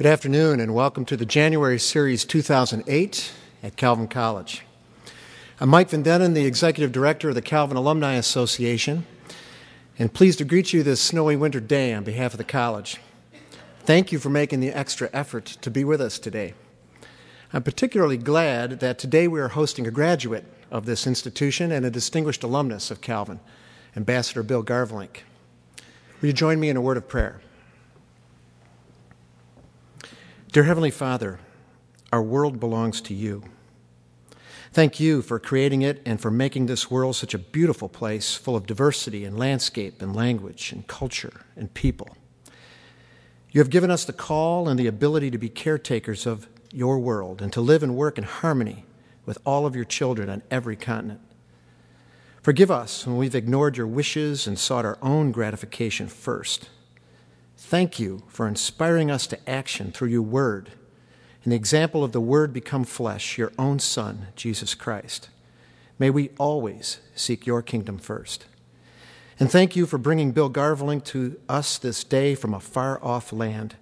Good afternoon and welcome to the January Series 2008 at Calvin College. I'm Mike Van Denend, the Executive Director of the Calvin Alumni Association, and pleased to greet you this snowy winter day on behalf of the college. Thank you for making the extra effort to be with us today. I'm particularly glad that today we are hosting a graduate of this institution and a distinguished alumnus of Calvin, Ambassador Bill Garvelink. Will you join me in a word of prayer? Dear Heavenly Father, our world belongs to you. Thank you for creating it and for making this world such a beautiful place full of diversity and landscape and language and culture and people. You have given us the call and the ability to be caretakers of your world and to live and work in harmony with all of your children on every continent. Forgive us when we've ignored your wishes and sought our own gratification first. Thank you for inspiring us to action through your word the example of the word become flesh, your own Son, Jesus Christ. May we always seek your kingdom first. And thank you for bringing Bill Garvelink to us this day from a far off land.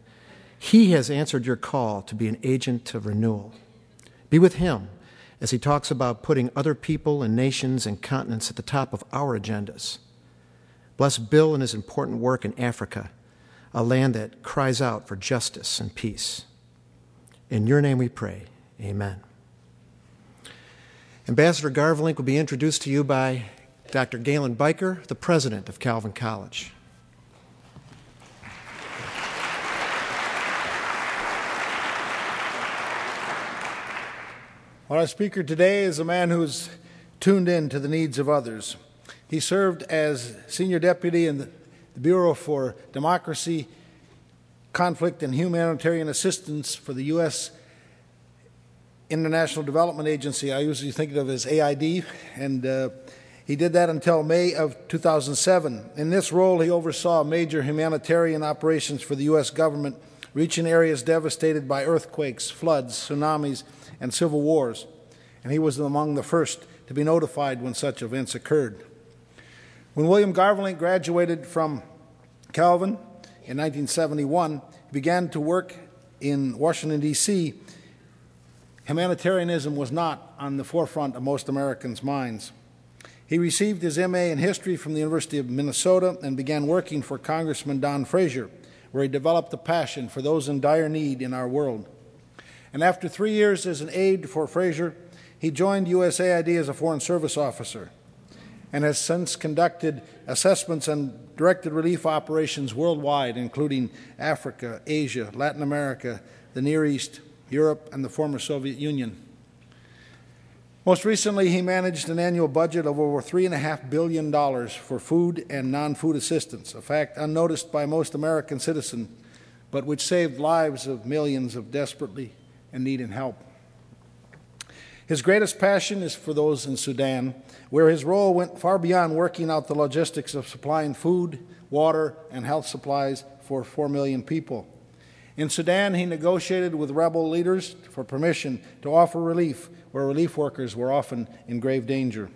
He has answered your call to be an agent of renewal. Be with him as he talks about putting other people and nations and continents at the top of our agendas. Bless Bill and his important work in Africa a land that cries out for justice and peace. In your name we pray. Amen. Ambassador Garvelink will be introduced to you by Dr. Gaylen Byker, the president of Calvin College. Our speaker today is a man who's tuned in to the needs of others. He served as senior deputy in the the Bureau for Democracy, Conflict, and Humanitarian Assistance for the U.S. International Development Agency. I usually think of as AID, and uh, he did that until May of 2007. In this role, he oversaw major humanitarian operations for the U.S. government, reaching areas devastated by earthquakes, floods, tsunamis, and civil wars. And he was among the first to be notified when such events occurred. When William Garvelink graduated from Calvin in 1971, he began to work in Washington, D.C. Humanitarianism was not on the forefront of most Americans' minds. He received his MA in history from the University of Minnesota and began working for Congressman Don Fraser, where he developed a passion for those in dire need in our world. And after three years as an aide for Fraser, he joined USAID as a Foreign Service officer and has since conducted assessments and directed relief operations worldwide, including Africa, Asia, Latin America, the Near East, Europe, and the former Soviet Union. Most recently, he managed an annual budget of over $3.5 billion for food and non food assistance, a fact unnoticed by most American citizens, but which saved lives of millions of desperately in need and help. His greatest passion is for those in Sudan, where his role went far beyond working out the logistics of supplying food, water, and health supplies for 4 million people. In Sudan, he negotiated with rebel leaders for permission to offer relief where relief workers were often in grave danger.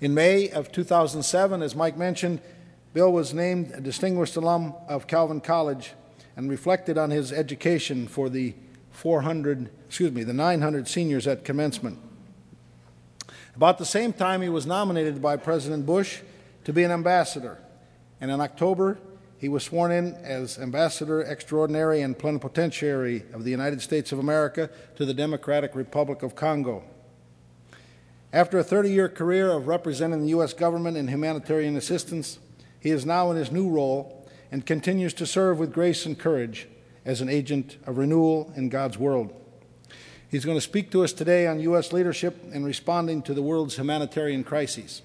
In May of 2007, as Mike mentioned, Bill was named a distinguished alum of Calvin College and reflected on his education for the 400, excuse me, the 900 seniors at commencement. About the same time, he was nominated by President Bush to be an ambassador. And in October, he was sworn in as Ambassador Extraordinary and Plenipotentiary of the United States of America to the Democratic Republic of Congo. After a 30 year career of representing the U.S. government in humanitarian assistance, he is now in his new role and continues to serve with grace and courage as an agent of renewal in God's world. He's going to speak to us today on U.S. leadership in responding to the world's humanitarian crises.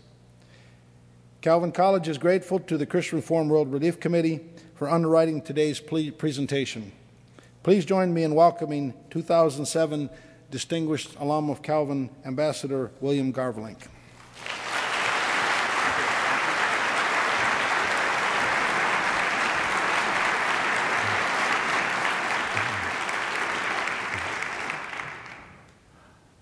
Calvin College is grateful to the Christian Reform World Relief Committee for underwriting today's presentation. Please join me in welcoming 2007 Distinguished Alum of Calvin, Ambassador William Garvelink.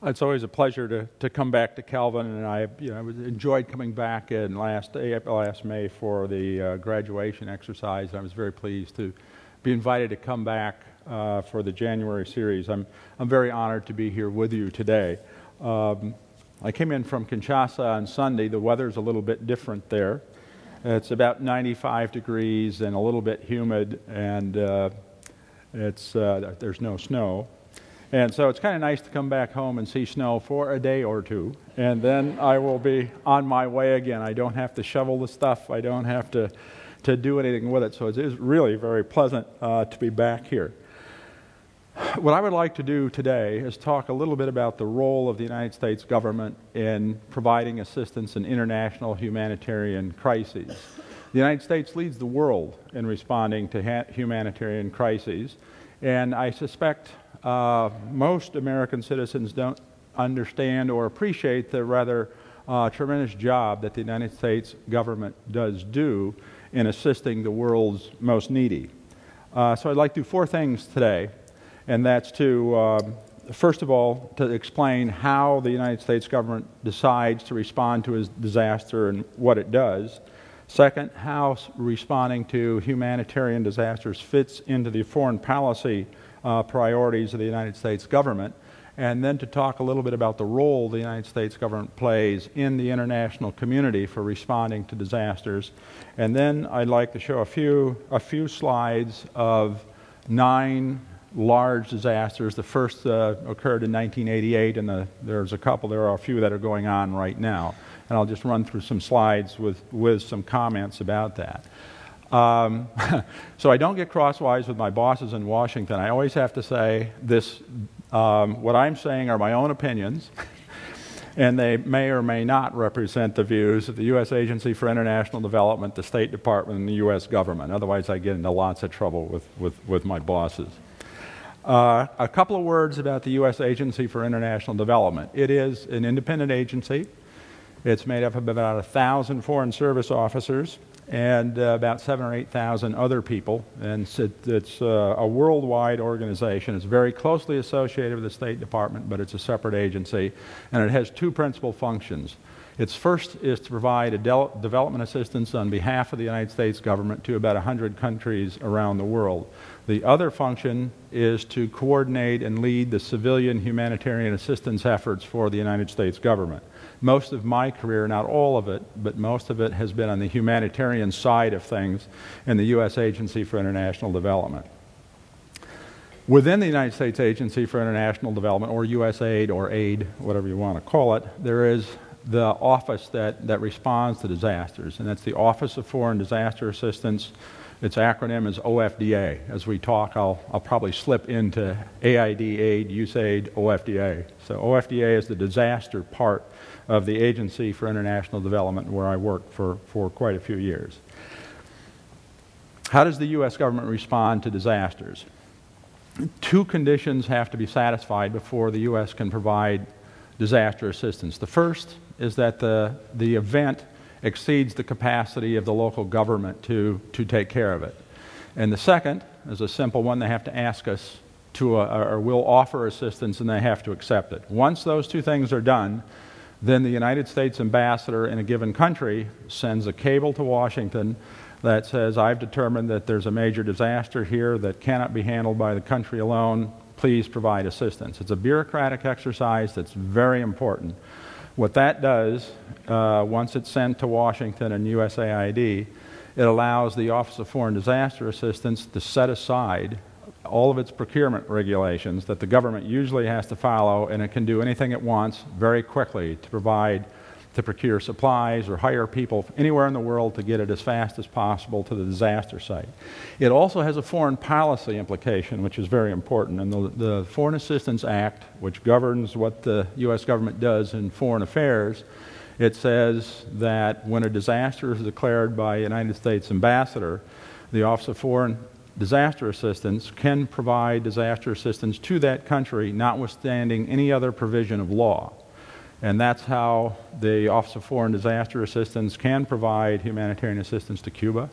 It's always a pleasure to, to come back to Calvin, and I you know, enjoyed coming back in last last May for the uh, graduation exercise. I was very pleased to be invited to come back uh, for the January series. I'm, I'm very honored to be here with you today. Um, I came in from Kinshasa on Sunday. The weather's a little bit different there. It's about 95 degrees and a little bit humid, and uh, it's, uh, there's no snow. And so it's kind of nice to come back home and see snow for a day or two. And then I will be on my way again. I don't have to shovel the stuff, I don't have to, to do anything with it. So it is really very pleasant uh, to be back here. What I would like to do today is talk a little bit about the role of the United States government in providing assistance in international humanitarian crises. The United States leads the world in responding to humanitarian crises, and I suspect uh, most American citizens don't understand or appreciate the rather uh, tremendous job that the United States government does do in assisting the world's most needy. Uh, so I'd like to do four things today, and that's to, uh, first of all, to explain how the United States government decides to respond to a disaster and what it does. Second, how responding to humanitarian disasters fits into the foreign policy uh, priorities of the United States government, and then to talk a little bit about the role the United States government plays in the international community for responding to disasters. And then I'd like to show a few, a few slides of nine large disasters. The first uh, occurred in 1988, and the, there's a couple, there are a few that are going on right now. And I'll just run through some slides with, with some comments about that. Um, so I don't get crosswise with my bosses in Washington. I always have to say this um, what I'm saying are my own opinions, and they may or may not represent the views of the U.S. Agency for International Development, the State Department, and the U.S. government. Otherwise, I get into lots of trouble with, with, with my bosses. Uh, a couple of words about the U.S. Agency for International Development. It is an independent agency. It's made up of about a thousand Foreign Service officers and uh, about seven or eight thousand other people. And it's uh, a worldwide organization. It's very closely associated with the State Department, but it's a separate agency, and it has two principal functions. Its first is to provide de development assistance on behalf of the United States government to about 100 countries around the world. The other function is to coordinate and lead the civilian humanitarian assistance efforts for the United States government most of my career, not all of it, but most of it has been on the humanitarian side of things in the U.S. Agency for International Development. Within the United States Agency for International Development, or USAID, or AID, whatever you want to call it, there is the office that, that responds to disasters, and that's the Office of Foreign Disaster Assistance. Its acronym is OFDA. As we talk, I'll, I'll probably slip into AID, AID, USAID, OFDA. So OFDA is the disaster part of the Agency for International Development, where I worked for, for quite a few years. How does the U.S. government respond to disasters? Two conditions have to be satisfied before the U.S. can provide disaster assistance. The first is that the, the event exceeds the capacity of the local government to, to take care of it. And the second is a simple one they have to ask us to, uh, or will offer assistance and they have to accept it. Once those two things are done, then the United States ambassador in a given country sends a cable to Washington that says, I've determined that there's a major disaster here that cannot be handled by the country alone. Please provide assistance. It's a bureaucratic exercise that's very important. What that does, uh, once it's sent to Washington and USAID, it allows the Office of Foreign Disaster Assistance to set aside all of its procurement regulations that the government usually has to follow, and it can do anything it wants very quickly to provide, to procure supplies or hire people anywhere in the world to get it as fast as possible to the disaster site. It also has a foreign policy implication, which is very important. And the, the Foreign Assistance Act, which governs what the U.S. government does in foreign affairs, it says that when a disaster is declared by a United States ambassador, the Office of Foreign disaster assistance can provide disaster assistance to that country, notwithstanding any other provision of law. And that's how the Office of Foreign Disaster Assistance can provide humanitarian assistance to Cuba,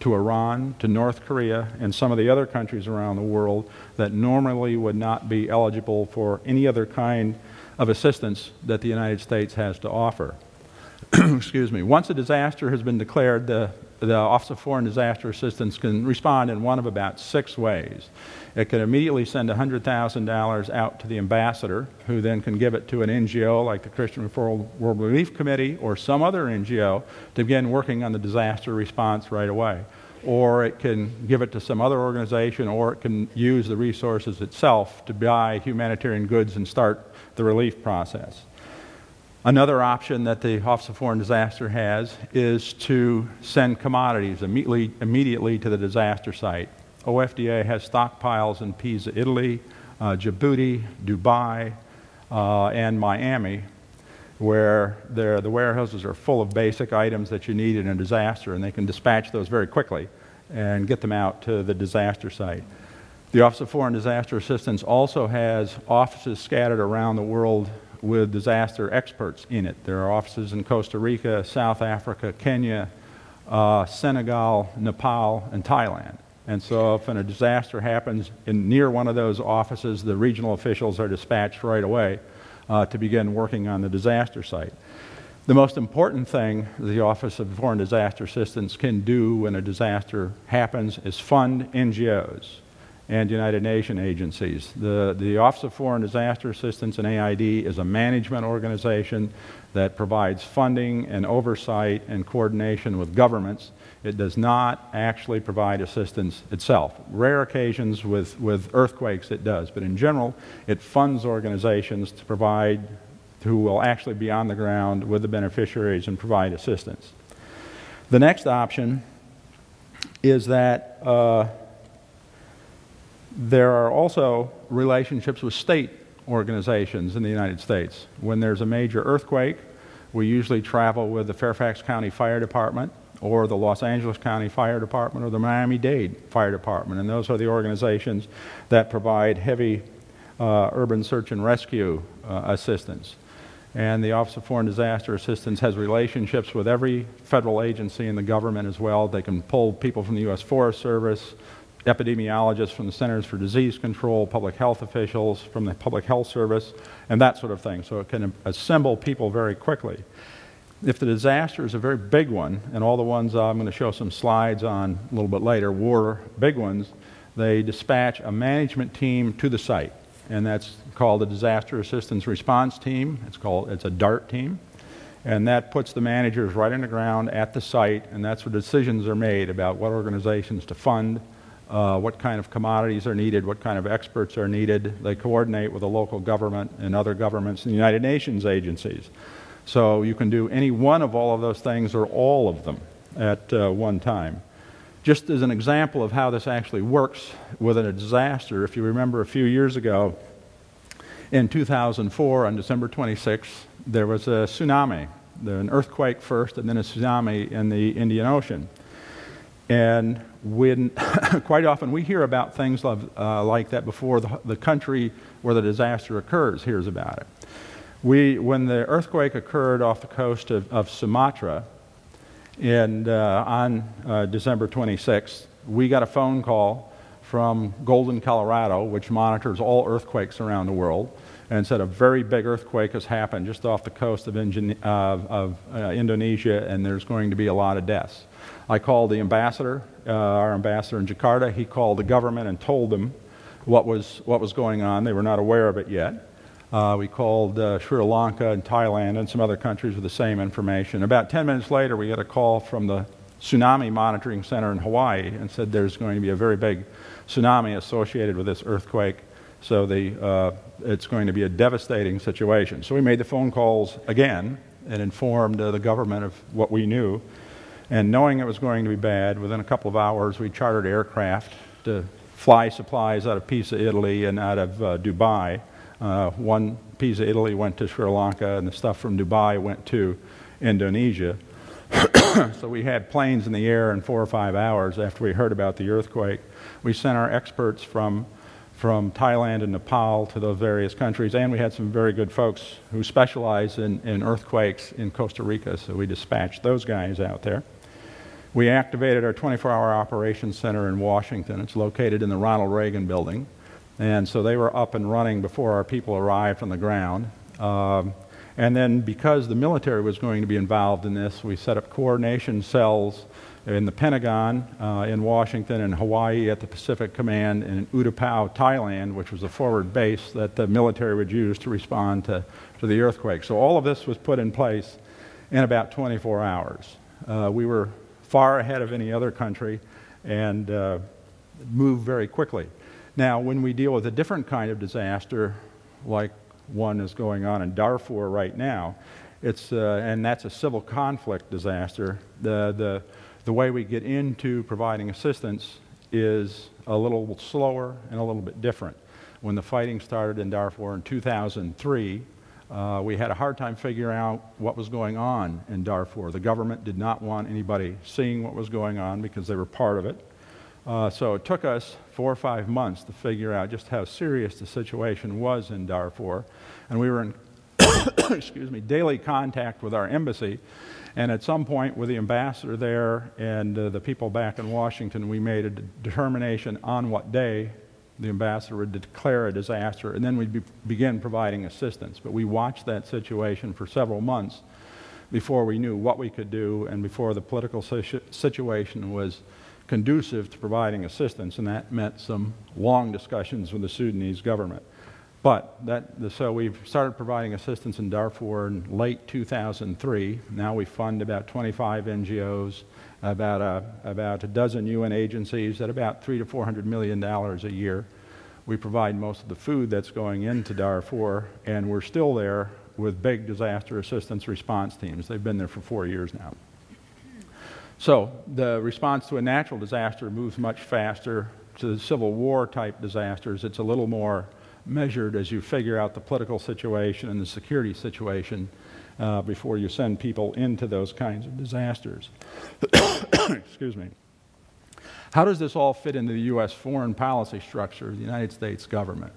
to Iran, to North Korea, and some of the other countries around the world that normally would not be eligible for any other kind of assistance that the United States has to offer. Excuse me. Once a disaster has been declared, the the Office of Foreign Disaster Assistance can respond in one of about six ways. It can immediately send $100,000 out to the ambassador, who then can give it to an NGO like the Christian World, World Relief Committee or some other NGO to begin working on the disaster response right away. Or it can give it to some other organization, or it can use the resources itself to buy humanitarian goods and start the relief process. Another option that the Office of Foreign Disaster has is to send commodities immediately, immediately to the disaster site. OFDA has stockpiles in Pisa, Italy, uh, Djibouti, Dubai, uh, and Miami, where the warehouses are full of basic items that you need in a disaster, and they can dispatch those very quickly and get them out to the disaster site. The Office of Foreign Disaster Assistance also has offices scattered around the world with disaster experts in it. There are offices in Costa Rica, South Africa, Kenya, uh, Senegal, Nepal, and Thailand. And so, if a disaster happens in, near one of those offices, the regional officials are dispatched right away uh, to begin working on the disaster site. The most important thing the Office of Foreign Disaster Assistance can do when a disaster happens is fund NGOs and United Nations agencies. The, the Office of Foreign Disaster Assistance and AID is a management organization that provides funding and oversight and coordination with governments. It does not actually provide assistance itself. Rare occasions with, with earthquakes it does, but in general, it funds organizations to provide, who will actually be on the ground with the beneficiaries and provide assistance. The next option is that uh, there are also relationships with state organizations in the United States. When there's a major earthquake, we usually travel with the Fairfax County Fire Department or the Los Angeles County Fire Department or the Miami Dade Fire Department. And those are the organizations that provide heavy uh, urban search and rescue uh, assistance. And the Office of Foreign Disaster Assistance has relationships with every federal agency in the government as well. They can pull people from the U.S. Forest Service, epidemiologists from the Centers for Disease Control, public health officials from the Public Health Service, and that sort of thing. So it can assemble people very quickly. If the disaster is a very big one, and all the ones I'm going to show some slides on a little bit later were big ones, they dispatch a management team to the site, and that's called a Disaster Assistance Response Team. It's called it's a DART team, and that puts the managers right on the ground at the site, and that's where decisions are made about what organizations to fund, uh, what kind of commodities are needed, what kind of experts are needed. They coordinate with the local government and other governments and United Nations agencies. So you can do any one of all of those things or all of them at uh, one time. Just as an example of how this actually works within a disaster, if you remember a few years ago, in 2004, on December 26th, there was a tsunami, an earthquake first, and then a tsunami in the Indian Ocean. And when quite often we hear about things like, uh, like that before the, the, country where the disaster occurs hears about it. We, when the earthquake occurred off the coast of, of Sumatra and, uh, on uh, December 26th, we got a phone call from Golden, Colorado, which monitors all earthquakes around the world, and said a very big earthquake has happened just off the coast of, of uh, Indonesia, and there's going to be a lot of deaths. I called the ambassador, uh, our ambassador in Jakarta. He called the government and told them what was, what was going on. They were not aware of it yet. Uh, we called uh, Sri Lanka and Thailand and some other countries with the same information. About 10 minutes later, we got a call from the Tsunami Monitoring Center in Hawaii and said there's going to be a very big tsunami associated with this earthquake. So the, uh, it's going to be a devastating situation. So we made the phone calls again and informed uh, the government of what we knew. And knowing it was going to be bad, within a couple of hours, we chartered aircraft to fly supplies out of Pisa, Italy, and out of uh, Dubai. Uh, one Pisa, Italy went to Sri Lanka, and the stuff from Dubai went to Indonesia. so we had planes in the air in four or five hours after we heard about the earthquake. We sent our experts from from Thailand and Nepal to those various countries, and we had some very good folks who specialize in, in earthquakes in Costa Rica, so we dispatched those guys out there. We activated our 24 hour operations center in Washington. It's located in the Ronald Reagan building. And so they were up and running before our people arrived on the ground. Um, and then, because the military was going to be involved in this, we set up coordination cells in the Pentagon uh, in Washington, in Hawaii at the Pacific Command, and in U-Tapao, Thailand, which was a forward base that the military would use to respond to, to the earthquake. So all of this was put in place in about 24 hours. Uh, we were far ahead of any other country and uh, moved very quickly. Now, when we deal with a different kind of disaster, like one is going on in Darfur right now, it's, uh, and that's a civil conflict disaster, the, the, the way we get into providing assistance is a little slower and a little bit different. When the fighting started in Darfur in 2003, uh, we had a hard time figuring out what was going on in Darfur. The government did not want anybody seeing what was going on because they were part of it. Uh, so it took us four or five months to figure out just how serious the situation was in Darfur. And we were in excuse me, daily contact with our embassy. And at some point, with the ambassador there and uh, the people back in Washington, we made a determination on what day the ambassador would declare a disaster, and then we'd be, begin providing assistance. But we watched that situation for several months before we knew what we could do and before the political situ situation was conducive to providing assistance, and that meant some long discussions with the Sudanese government. But that, so we've started providing assistance in Darfur in late 2003. Now we fund about 25 NGOs, about a, about a dozen UN agencies at about three to 400 million dollars a year. We provide most of the food that's going into Darfur, and we're still there with big disaster assistance response teams. They've been there for four years now. So the response to a natural disaster moves much faster. To the civil war type disasters, it's a little more measured as you figure out the political situation and the security situation uh, before you send people into those kinds of disasters. Excuse me. How does this all fit into the U.S. foreign policy structure of the United States government?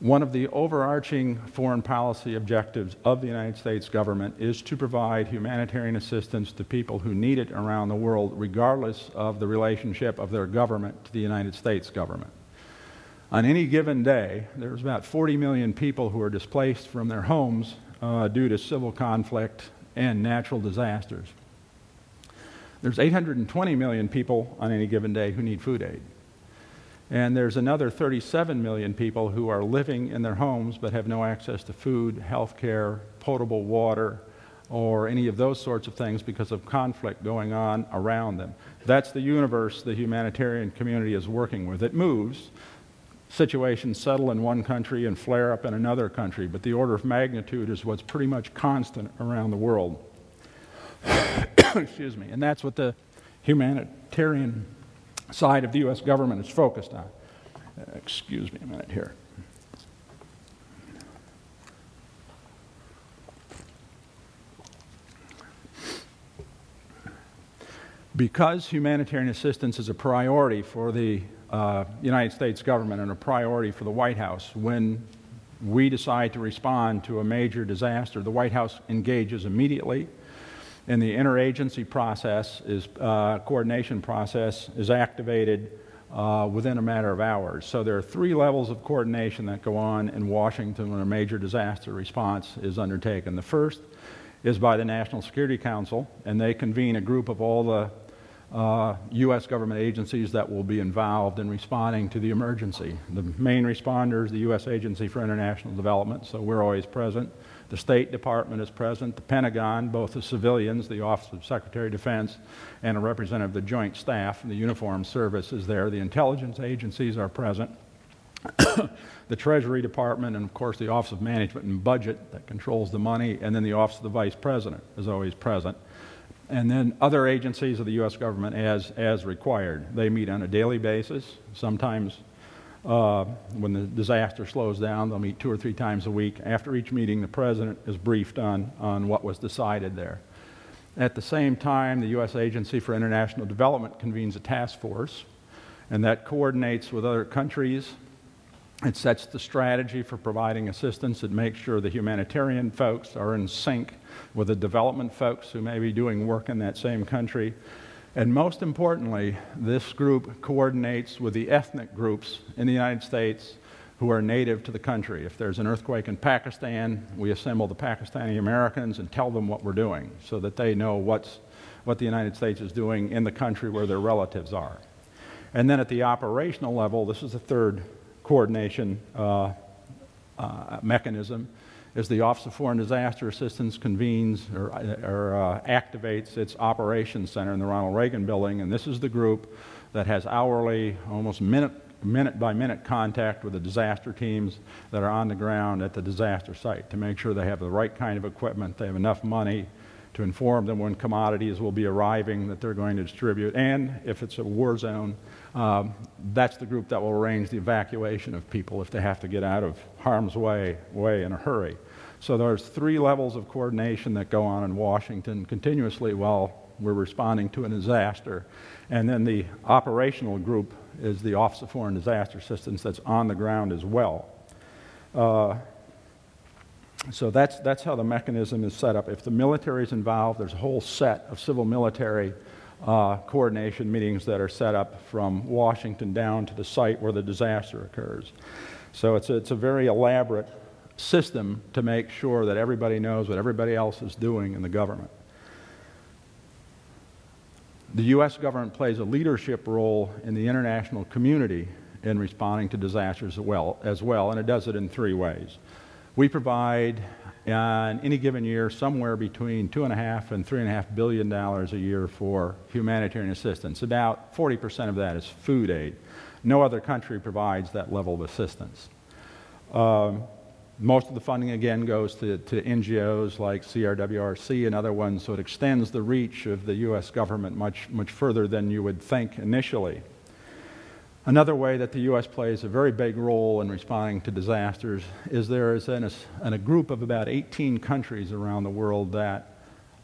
One of the overarching foreign policy objectives of the United States government is to provide humanitarian assistance to people who need it around the world, regardless of the relationship of their government to the United States government. On any given day, there's about 40 million people who are displaced from their homes uh, due to civil conflict and natural disasters. There's 820 million people on any given day who need food aid. And there's another 37 million people who are living in their homes but have no access to food, health care, potable water, or any of those sorts of things because of conflict going on around them. That's the universe the humanitarian community is working with. It moves situations settle in one country and flare up in another country, but the order of magnitude is what's pretty much constant around the world. Excuse me. And that's what the humanitarian side of the U.S. government is focused on. Uh, excuse me a minute here. Because humanitarian assistance is a priority for the uh, United States government and a priority for the White House. When we decide to respond to a major disaster, the White House engages immediately, and the interagency process is uh, coordination process is activated uh, within a matter of hours. So there are three levels of coordination that go on in Washington when a major disaster response is undertaken. The first is by the National Security Council, and they convene a group of all the uh, U.S. government agencies that will be involved in responding to the emergency. The main responder is the U.S. Agency for International Development, so we're always present. The State Department is present, the Pentagon, both the civilians, the Office of Secretary of Defense, and a representative of the Joint Staff the Uniformed Service is there. The intelligence agencies are present. the Treasury Department, and of course the Office of Management and Budget that controls the money, and then the Office of the Vice President is always present and then other agencies of the U.S. government as, as required. They meet on a daily basis. Sometimes, uh, when the disaster slows down, they'll meet two or three times a week. After each meeting, the president is briefed on, on what was decided there. At the same time, the U.S. Agency for International Development convenes a task force, and that coordinates with other countries. It sets the strategy for providing assistance. It makes sure the humanitarian folks are in sync with the development folks who may be doing work in that same country. And most importantly, this group coordinates with the ethnic groups in the United States who are native to the country. If there's an earthquake in Pakistan, we assemble the Pakistani Americans and tell them what we're doing so that they know what's, what the United States is doing in the country where their relatives are. And then at the operational level, this is the third coordination uh, uh, mechanism, is the Office of Foreign Disaster Assistance convenes or, or uh, activates its operations center in the Ronald Reagan building, and this is the group that has hourly, almost minute minute by minute contact with the disaster teams that are on the ground at the disaster site to make sure they have the right kind of equipment, they have enough money to inform them when commodities will be arriving that they're going to distribute, and if it's a war zone, um, that's the group that will arrange the evacuation of people if they have to get out of harm's way, way in a hurry. So there's three levels of coordination that go on in Washington continuously while we're responding to a disaster. And then the operational group is the Office of Foreign Disaster Assistance that's on the ground as well. Uh, so that's, that's how the mechanism is set up. If the military is involved, there's a whole set of civil military uh, coordination meetings that are set up from Washington down to the site where the disaster occurs. So it's a, it's a very elaborate system to make sure that everybody knows what everybody else is doing in the government. The U.S. government plays a leadership role in the international community in responding to disasters as well, as well, and it does it in three ways. We provide on any given year somewhere between two and a half and three and a half billion dollars a year for humanitarian assistance. About 40 percent of that is food aid. No other country provides that level of assistance. Um, most of the funding, again, goes to, to NGOs like CRWRC and other ones, so it extends the reach of the U.S. government much, much further than you would think initially. Another way that the U.S. plays a very big role in responding to disasters is there is a group of about 18 countries around the world that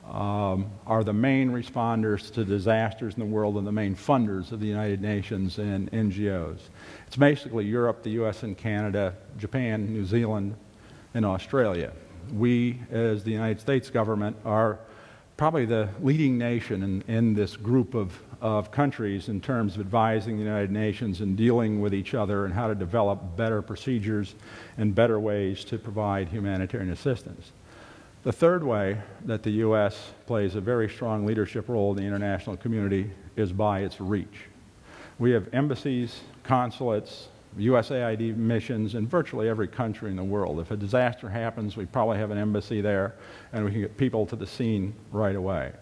um, are the main responders to disasters in the world and the main funders of the United Nations and NGOs. It's basically Europe, the US and Canada, Japan, New Zealand, and Australia. We, as the United States government, are probably the leading nation in, in this group of, of countries in terms of advising the United Nations and dealing with each other and how to develop better procedures and better ways to provide humanitarian assistance. The third way that the U.S. plays a very strong leadership role in the international community is by its reach. We have embassies, consulates, USAID missions in virtually every country in the world. If a disaster happens, we probably have an embassy there, and we can get people to the scene right away.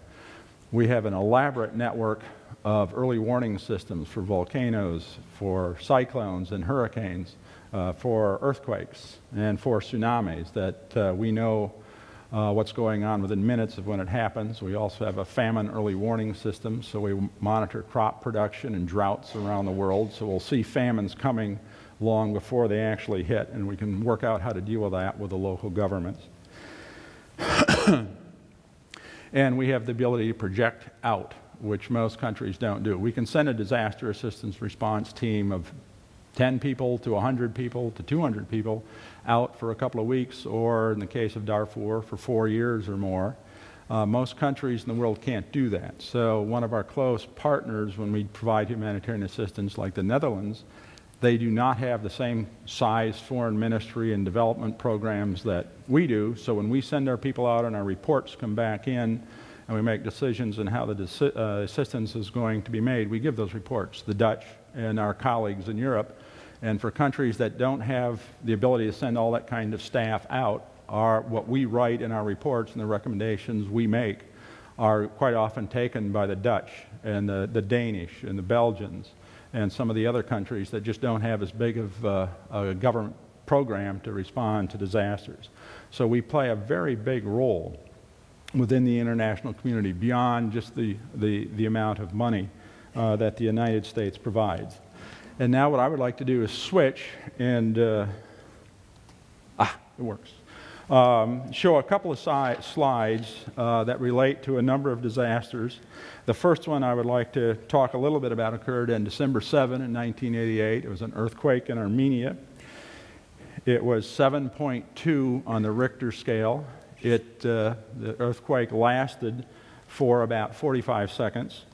We have an elaborate network of early warning systems for volcanoes, for cyclones and hurricanes, uh, for earthquakes, and for tsunamis that uh, we know uh, what's going on within minutes of when it happens. We also have a famine early warning system, so we monitor crop production and droughts around the world. So we'll see famines coming long before they actually hit, and we can work out how to deal with that with the local governments. and we have the ability to project out, which most countries don't do. We can send a disaster assistance response team of 10 people to 100 people to 200 people out for a couple of weeks, or in the case of Darfur, for four years or more. Uh, most countries in the world can't do that. So, one of our close partners, when we provide humanitarian assistance, like the Netherlands, they do not have the same size foreign ministry and development programs that we do. So, when we send our people out and our reports come back in, and we make decisions on how the uh, assistance is going to be made, we give those reports. The Dutch and our colleagues in Europe and for countries that don't have the ability to send all that kind of staff out, are what we write in our reports and the recommendations we make are quite often taken by the Dutch and the, the Danish and the Belgians and some of the other countries that just don't have as big of uh, a government program to respond to disasters. So we play a very big role within the international community beyond just the, the, the amount of money uh, that the United States provides. And now what I would like to do is switch and, uh, ah, it works. Um, show a couple of si- slides uh, that relate to a number of disasters. The first one I would like to talk a little bit about occurred on December 7 in 1988. It was an earthquake in Armenia. It was 7.2 on the Richter scale. It, uh, the earthquake lasted for about 45 seconds.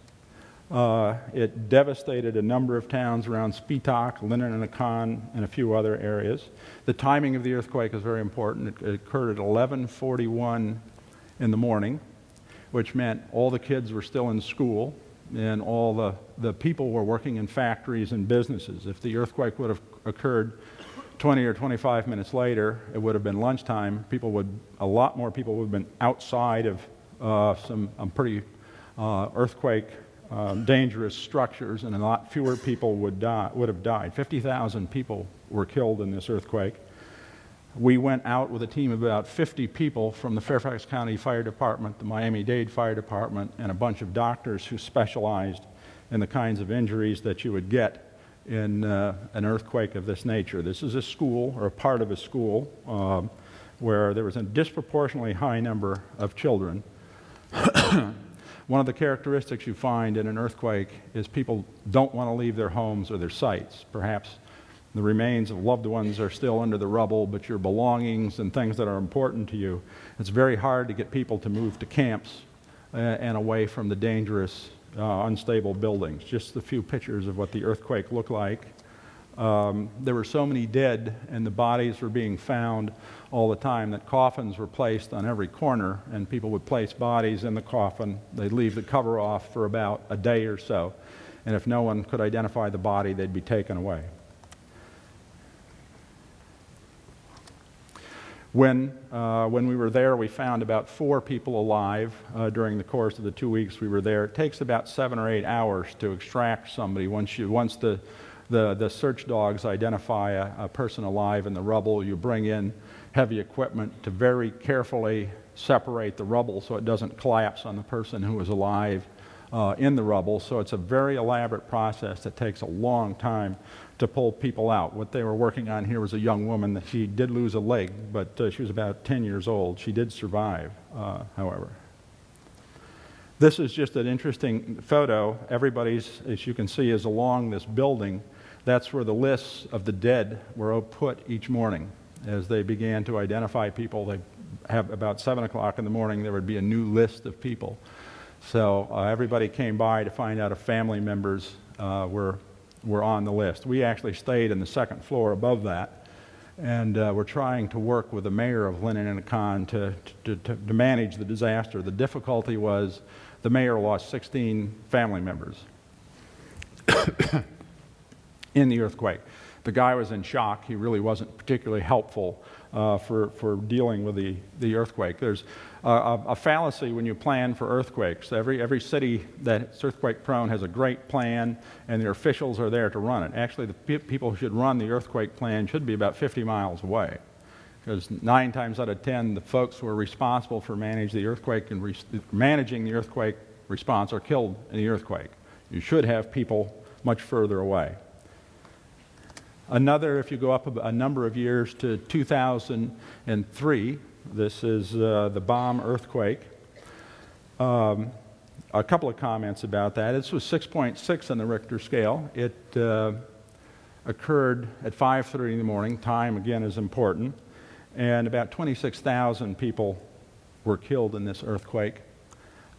Uh, it devastated a number of towns around Spitak, Leninakan, and a few other areas. The timing of the earthquake is very important. It, it occurred at 11:41 in the morning, which meant all the kids were still in school and all the, the people were working in factories and businesses. If the earthquake would have occurred 20 or 25 minutes later, it would have been lunchtime. People would, a lot more people would have been outside of uh, some um, pretty uh, earthquake um, dangerous structures, and a lot fewer people would, die, would have died. 50,000 people were killed in this earthquake. We went out with a team of about 50 people from the Fairfax County Fire Department, the Miami Dade Fire Department, and a bunch of doctors who specialized in the kinds of injuries that you would get in uh, an earthquake of this nature. This is a school, or a part of a school, um, where there was a disproportionately high number of children. One of the characteristics you find in an earthquake is people don't want to leave their homes or their sites. Perhaps the remains of loved ones are still under the rubble, but your belongings and things that are important to you, it's very hard to get people to move to camps uh, and away from the dangerous uh, unstable buildings. Just a few pictures of what the earthquake looked like. Um, there were so many dead, and the bodies were being found all the time that coffins were placed on every corner, and people would place bodies in the coffin. They'd leave the cover off for about a day or so, and if no one could identify the body, they'd be taken away. When, uh, when we were there, we found about four people alive uh, during the course of the two weeks we were there. It takes about seven or eight hours to extract somebody. Once, you, once the, the, the search dogs identify a, a person alive in the rubble, you bring in heavy equipment to very carefully separate the rubble so it doesn't collapse on the person who is alive uh, in the rubble. So it's a very elaborate process that takes a long time to pull people out. What they were working on here was a young woman that she did lose a leg, but uh, she was about 10 years old. She did survive, uh, however. This is just an interesting photo. Everybody's, as you can see, is along this building. That's where the lists of the dead were put each morning. As they began to identify people, they have about 7 o'clock in the morning, there would be a new list of people. So uh, everybody came by to find out if family members uh, were were on the list. We actually stayed in the second floor above that, and uh, we're trying to work with the mayor of Leninakan to, to, to, to manage the disaster. The difficulty was the mayor lost 16 family members in the earthquake. The guy was in shock. He really wasn't particularly helpful uh, for, for dealing with the, the earthquake. There's a, a, fallacy when you plan for earthquakes. Every, every city that's earthquake prone has a great plan, and their officials are there to run it. Actually, the pe- people who should run the earthquake plan should be about 50 miles away. Because nine times out of ten, the folks who are responsible for manage the earthquake and re- managing the earthquake response are killed in the earthquake. You should have people much further away. Another, if you go up a, number of years to 2003, this is uh, the Bam earthquake. Um, a couple of comments about that. This was 6.6 on the Richter scale. It uh, occurred at 5:30 in the morning. Time again is important, and about 26,000 people were killed in this earthquake.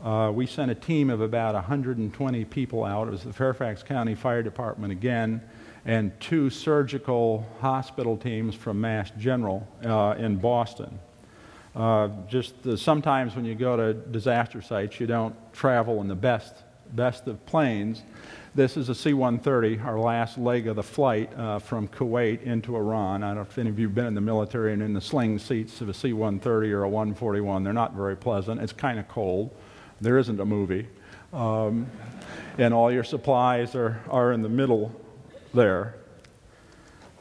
Uh, we sent a team of about 120 people out. It was the Fairfax County Fire Department again, and two surgical hospital teams from Mass General uh, in Boston. Uh, just the, sometimes when you go to disaster sites, you don't travel in the best, best of planes. This is a C 130, our last leg of the flight uh, from Kuwait into Iran. I don't know if any of you have been in the military and in the sling seats of a C 130 or a 141. They're not very pleasant. It's kind of cold. There isn't a movie. Um, and all your supplies are, are in the middle there.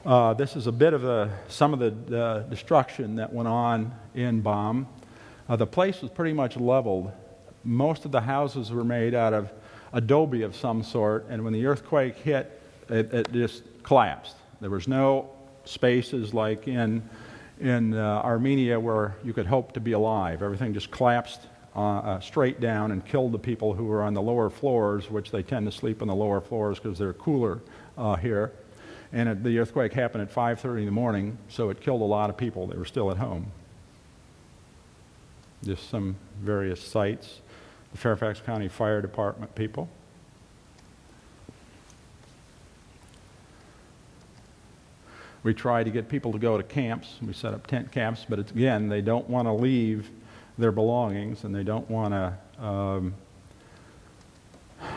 Uh, this is a bit of a, some of the uh, destruction that went on in Bam. Uh, the place was pretty much leveled. Most of the houses were made out of adobe of some sort, and when the earthquake hit, it, it just collapsed. There was no spaces like in, in uh, Armenia where you could hope to be alive. Everything just collapsed uh, straight down and killed the people who were on the lower floors, which they tend to sleep on the lower floors because they're cooler here and it, the earthquake happened at 5.30 in the morning, so it killed a lot of people that were still at home. Just some various sites. The Fairfax County Fire Department people. We try to get people to go to camps. We set up tent camps, but again, they don't want to leave their belongings, and they don't want to. Um,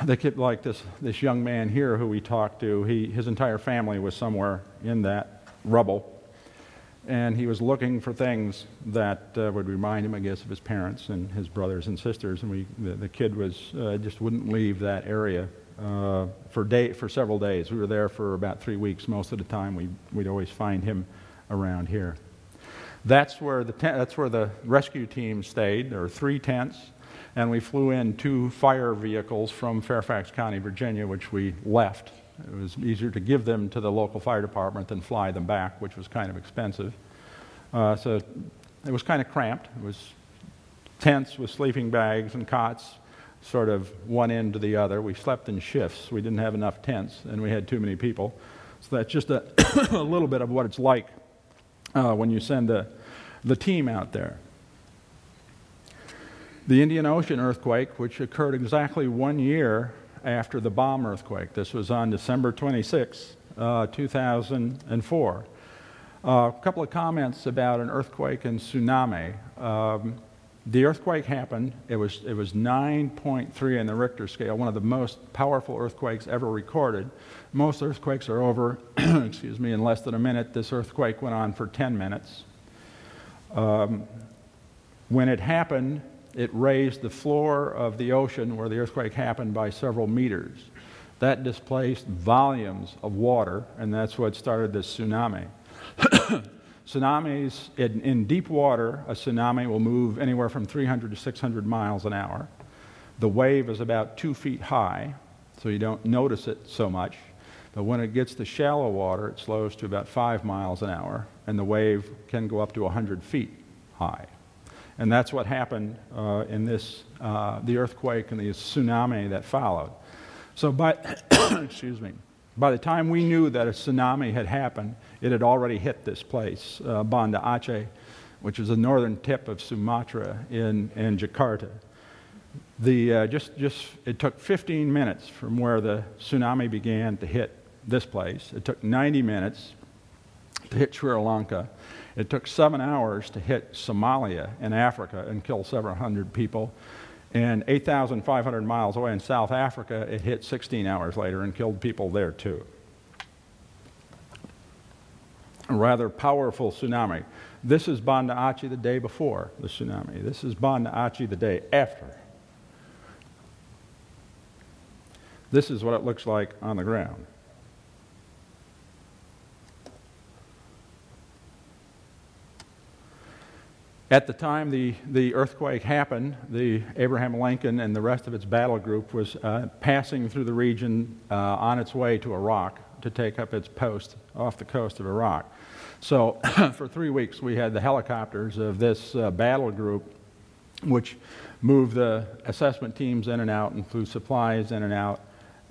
they kept like this this young man here who we talked to. He his entire family was somewhere in that rubble, and he was looking for things that uh, would remind him, I guess, of his parents and his brothers and sisters. And we the, the kid was uh, just wouldn't leave that area uh, for day for several days. We were there for about three weeks most of the time. We we'd always find him around here. That's where the tent, that's where the rescue team stayed. There were three tents, and we flew in two fire vehicles from Fairfax County, Virginia, which we left. It was easier to give them to the local fire department than fly them back, which was kind of expensive. Uh, so it was kind of cramped. It was tents with sleeping bags and cots, sort of one end to the other. We slept in shifts. We didn't have enough tents, and we had too many people. So that's just a, a little bit of what it's like uh, when you send the, the team out there. The Indian Ocean earthquake, which occurred exactly one year after the Bam earthquake, this was on December 26, uh, 2004. Uh, a couple of comments about an earthquake and tsunami. Um, the earthquake happened. It was, it was 9.3 in the Richter scale, one of the most powerful earthquakes ever recorded. Most earthquakes are over, excuse me, in less than a minute. This earthquake went on for 10 minutes. Um, when it happened, it raised the floor of the ocean where the earthquake happened by several meters. That displaced volumes of water, and that's what started this tsunami. Tsunamis, in, in, deep water, a tsunami will move anywhere from 300 to 600 miles an hour. The wave is about two feet high, so you don't notice it so much. But when it gets to shallow water, it slows to about five miles an hour, and the wave can go up to 100 feet high. And that's what happened uh, in this, uh, the earthquake and the tsunami that followed. So, by, excuse me, by the time we knew that a tsunami had happened, it had already hit this place, uh, Banda Aceh, which is the northern tip of Sumatra in, in Jakarta. The, uh, just, just, it took 15 minutes from where the tsunami began to hit this place. It took 90 minutes to hit Sri Lanka. It took seven hours to hit Somalia in Africa and kill several hundred people. And 8,500 miles away in South Africa, it hit 16 hours later and killed people there too. A rather powerful tsunami. This is Banda Aceh the day before the tsunami. This is Banda Aceh the day after. This is what it looks like on the ground. At the time the, the earthquake happened, the Abraham Lincoln and the rest of its battle group was uh, passing through the region uh, on its way to Iraq to take up its post off the coast of Iraq. So for three weeks we had the helicopters of this uh, battle group, which moved the assessment teams in and out and flew supplies in and out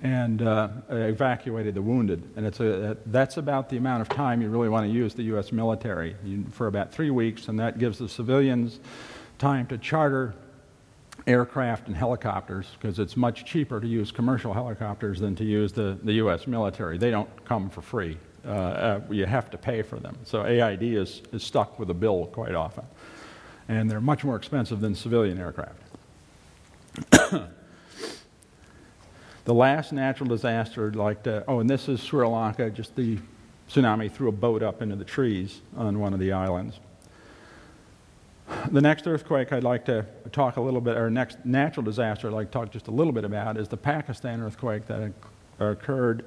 and uh, evacuated the wounded. And it's a, that's about the amount of time you really want to use the U.S. military you, for about three weeks, and that gives the civilians time to charter aircraft and helicopters because it's much cheaper to use commercial helicopters than to use the, the U.S. military. They don't come for free. Uh, uh, you have to pay for them. So AID is, is stuck with a bill quite often. And they're much more expensive than civilian aircraft. The last natural disaster, like the, oh, and this is Sri Lanka, just the tsunami threw a boat up into the trees on one of the islands. The next earthquake I'd like to talk a little bit, or next natural disaster I'd like to talk just a little bit about is the Pakistan earthquake that occurred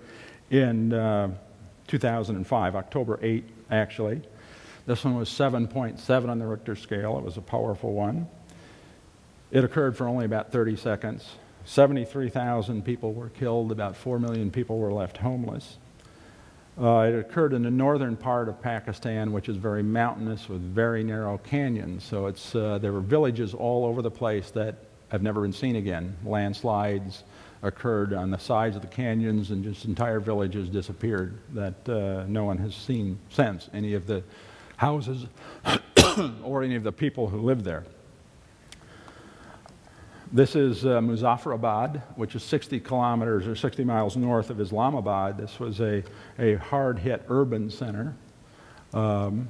in uh, 2005, October 8, actually. This one was 7.7 on the Richter scale. It was a powerful one. It occurred for only about 30 seconds. 73,000 people were killed, about 4 million people were left homeless. Uh, it occurred in the northern part of Pakistan, which is very mountainous with very narrow canyons. So it's, uh, there were villages all over the place that have never been seen again. Landslides occurred on the sides of the canyons, and just entire villages disappeared that uh, no one has seen since, any of the houses or any of the people who lived there. This is uh, Muzaffarabad, which is 60 kilometers or 60 miles north of Islamabad. This was a, a hard hit urban center. Um,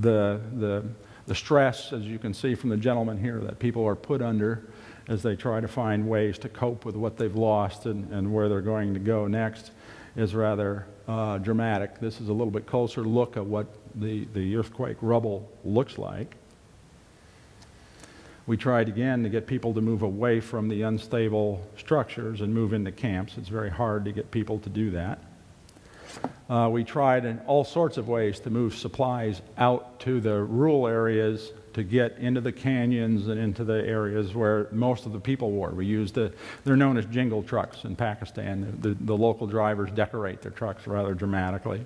the, the the stress, as you can see from the gentleman here, that people are put under as they try to find ways to cope with what they've lost and, and where they're going to go next is rather uh, dramatic. This is a little bit closer look at what the, the earthquake rubble looks like. We tried again to get people to move away from the unstable structures and move into camps. It's very hard to get people to do that. Uh, we tried in all sorts of ways to move supplies out to the rural areas to get into the canyons and into the areas where most of the people were. We used the, they're known as jingle trucks in Pakistan. The, the local drivers decorate their trucks rather dramatically.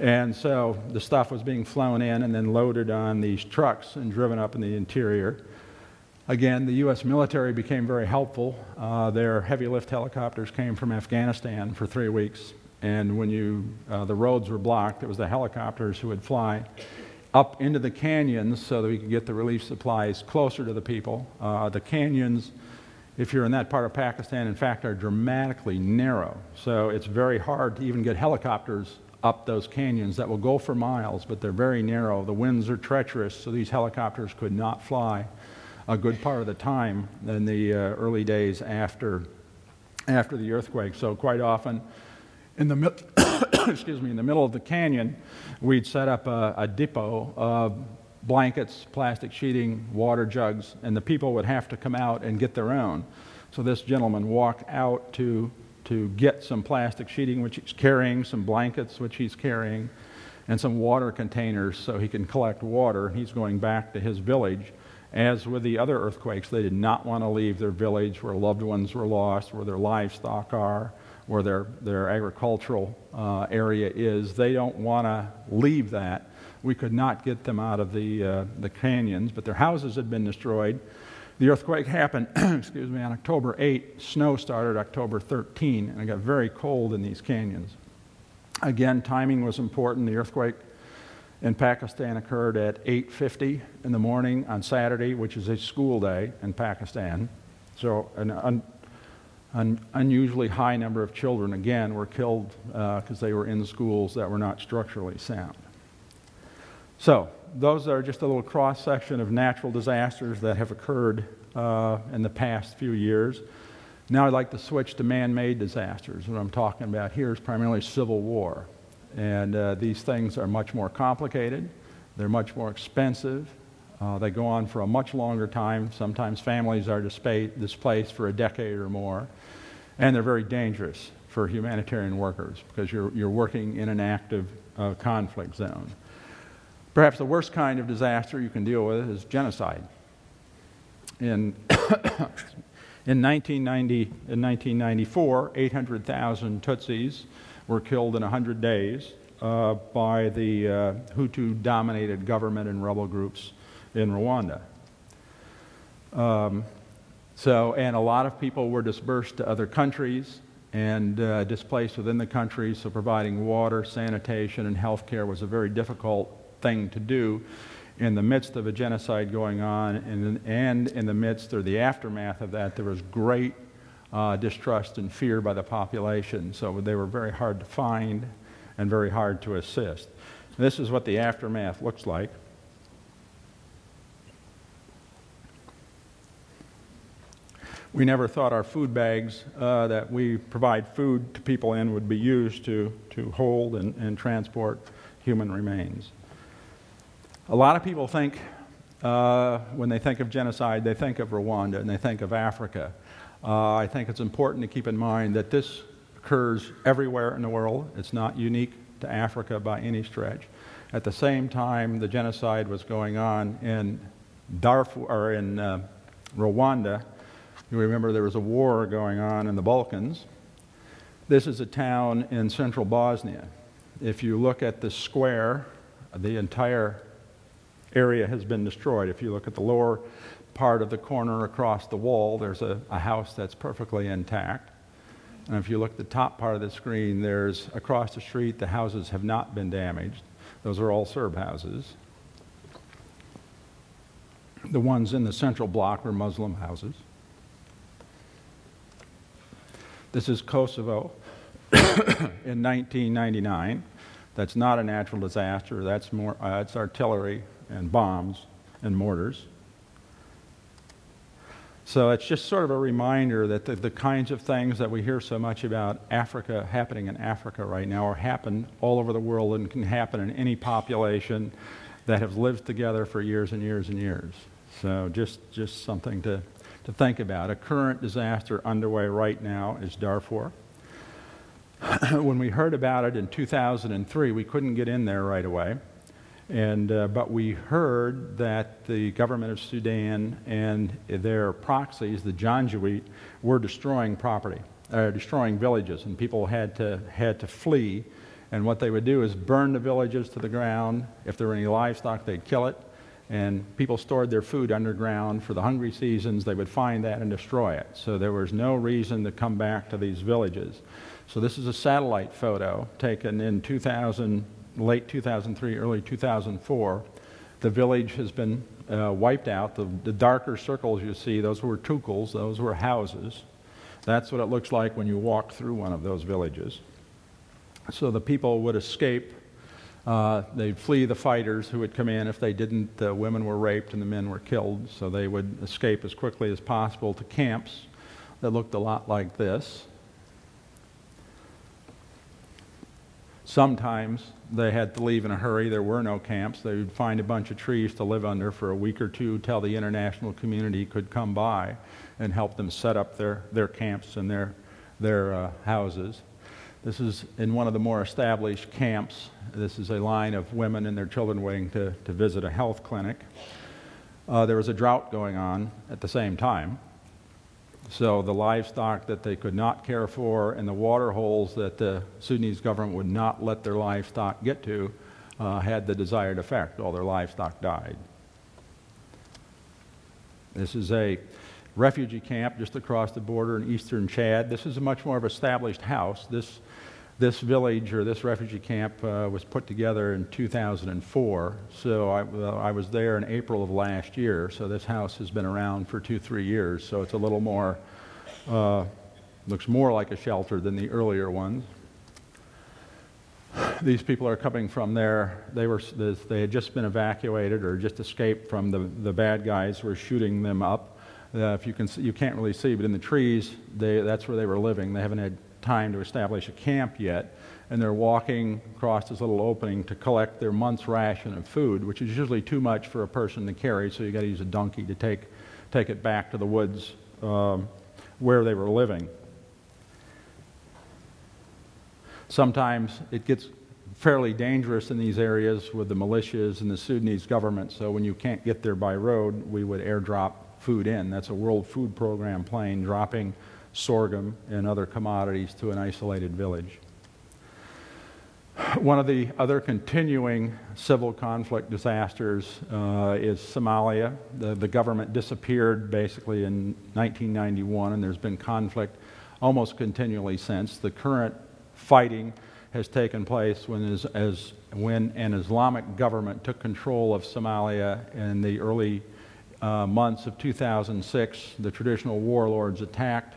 And so the stuff was being flown in and then loaded on these trucks and driven up in the interior. Again, the U.S. military became very helpful. Uh, their heavy lift helicopters came from Afghanistan for three weeks. And when you, uh, the roads were blocked, it was the helicopters who would fly up into the canyons so that we could get the relief supplies closer to the people. Uh, the canyons, if you're in that part of Pakistan, in fact, are dramatically narrow. So it's very hard to even get helicopters up those canyons that will go for miles, but they're very narrow. The winds are treacherous, so these helicopters could not fly a good part of the time in the uh, early days after, after the earthquake. So quite often, in the, excuse me, in the middle of the canyon, we'd set up a, a depot of blankets, plastic sheeting, water jugs, and the people would have to come out and get their own. So this gentleman walked out to, to get some plastic sheeting, which he's carrying, some blankets, which he's carrying, and some water containers so he can collect water. He's going back to his village. As with the other earthquakes, they did not want to leave their village where loved ones were lost, where their livestock are, where their, their agricultural uh, area is. They don't want to leave that. We could not get them out of the, uh, the canyons, but their houses had been destroyed. The earthquake happened, excuse me, on October 8. Snow started October 13, and it got very cold in these canyons. Again, timing was important. The earthquake in Pakistan occurred at 8:50 in the morning on Saturday, which is a school day in Pakistan. So an un- an unusually high number of children, again, were killed because uh, they were in schools that were not structurally sound. So, those are just a little cross section of natural disasters that have occurred uh, in the past few years. Now, I'd like to switch to man made disasters. What I'm talking about here is primarily civil war. And uh, these things are much more complicated, they're much more expensive, uh, they go on for a much longer time. Sometimes families are displaced for a decade or more. And they're very dangerous for humanitarian workers because you're, you're working in an active uh, conflict zone. Perhaps the worst kind of disaster you can deal with is genocide. In, in, 1990, in 1994, 800,000 Tutsis were killed in 100 days uh, by the uh, Hutu dominated government and rebel groups in Rwanda. Um, so, and a lot of people were dispersed to other countries and uh, displaced within the country, so providing water, sanitation, and health care was a very difficult thing to do in the midst of a genocide going on, and, and in the midst or the aftermath of that, there was great uh, distrust and fear by the population. So they were very hard to find and very hard to assist. This is what the aftermath looks like. we never thought our food bags uh, that we provide food to people in would be used to, to hold and, and transport human remains. A lot of people think, uh, when they think of genocide, they think of Rwanda and they think of Africa. Uh, I think it's important to keep in mind that this occurs everywhere in the world. It's not unique to Africa by any stretch. At the same time, the genocide was going on in Darfur or in uh, Rwanda you remember there was a war going on in the Balkans. This is a town in central Bosnia. If you look at the square, the entire area has been destroyed. If you look at the lower part of the corner across the wall, there's a, a house that's perfectly intact. And if you look at the top part of the screen, there's across the street, the houses have not been damaged. Those are all Serb houses. The ones in the central block were Muslim houses. This is Kosovo in 1999. That's not a natural disaster. That's more. Uh, it's artillery and bombs and mortars. So it's just sort of a reminder that the, the, kinds of things that we hear so much about Africa happening in Africa right now are happen all over the world and can happen in any population that have lived together for years and years and years. So just, just something to, to think about. A current disaster underway right now is Darfur. when we heard about it in 2003, we couldn't get in there right away. And, uh, but we heard that the government of Sudan and their proxies, the Janjaweed, were destroying property, uh, destroying villages, and people had to, had to flee. And what they would do is burn the villages to the ground. If there were any livestock, they'd kill it. And people stored their food underground for the hungry seasons. They would find that and destroy it. So there was no reason to come back to these villages. So this is a satellite photo taken in 2000 late 2003, early 2004, the village has been uh, wiped out. The, the, darker circles you see, those were tukels, those were houses. That's what it looks like when you walk through one of those villages. So the people would escape. Uh, they'd flee the fighters who would come in. If they didn't, the women were raped and the men were killed. So they would escape as quickly as possible to camps that looked a lot like this. Sometimes they had to leave in a hurry. There were no camps. They would find a bunch of trees to live under for a week or two till the international community could come by and help them set up their, their camps and their, their uh, houses. This is in one of the more established camps. This is a line of women and their children waiting to, to visit a health clinic. Uh, there was a drought going on at the same time. So the livestock that they could not care for and the water holes that the Sudanese government would not let their livestock get to uh, had the desired effect. All their livestock died. This is a refugee camp just across the border in eastern Chad. This is a much more of established house. This this village or this refugee camp uh, was put together in 2004. So I, uh, I, was there in April of last year. So this house has been around for two, three years. So it's a little more, uh, looks more like a shelter than the earlier ones. These people are coming from there. They, were, they had just been evacuated or just escaped from the, the bad guys were shooting them up. Uh, if you, can see, you can't really see, but in the trees, they, that's where they were living. They haven't had time to establish a camp yet, and they're walking across this little opening to collect their month's ration of food, which is usually too much for a person to carry, so you got to use a donkey to take, take it back to the woods um, where they were living. Sometimes it gets fairly dangerous in these areas with the militias and the Sudanese government, so when you can't get there by road, we would airdrop food in. That's a World Food Program plane dropping sorghum, and other commodities to an isolated village. One of the other continuing civil conflict disasters uh, is Somalia. The, the, government disappeared basically in 1991, and there's been conflict almost continually since. The current fighting has taken place as, when an Islamic government took control of Somalia in the early uh, months of 2006. The traditional warlords attacked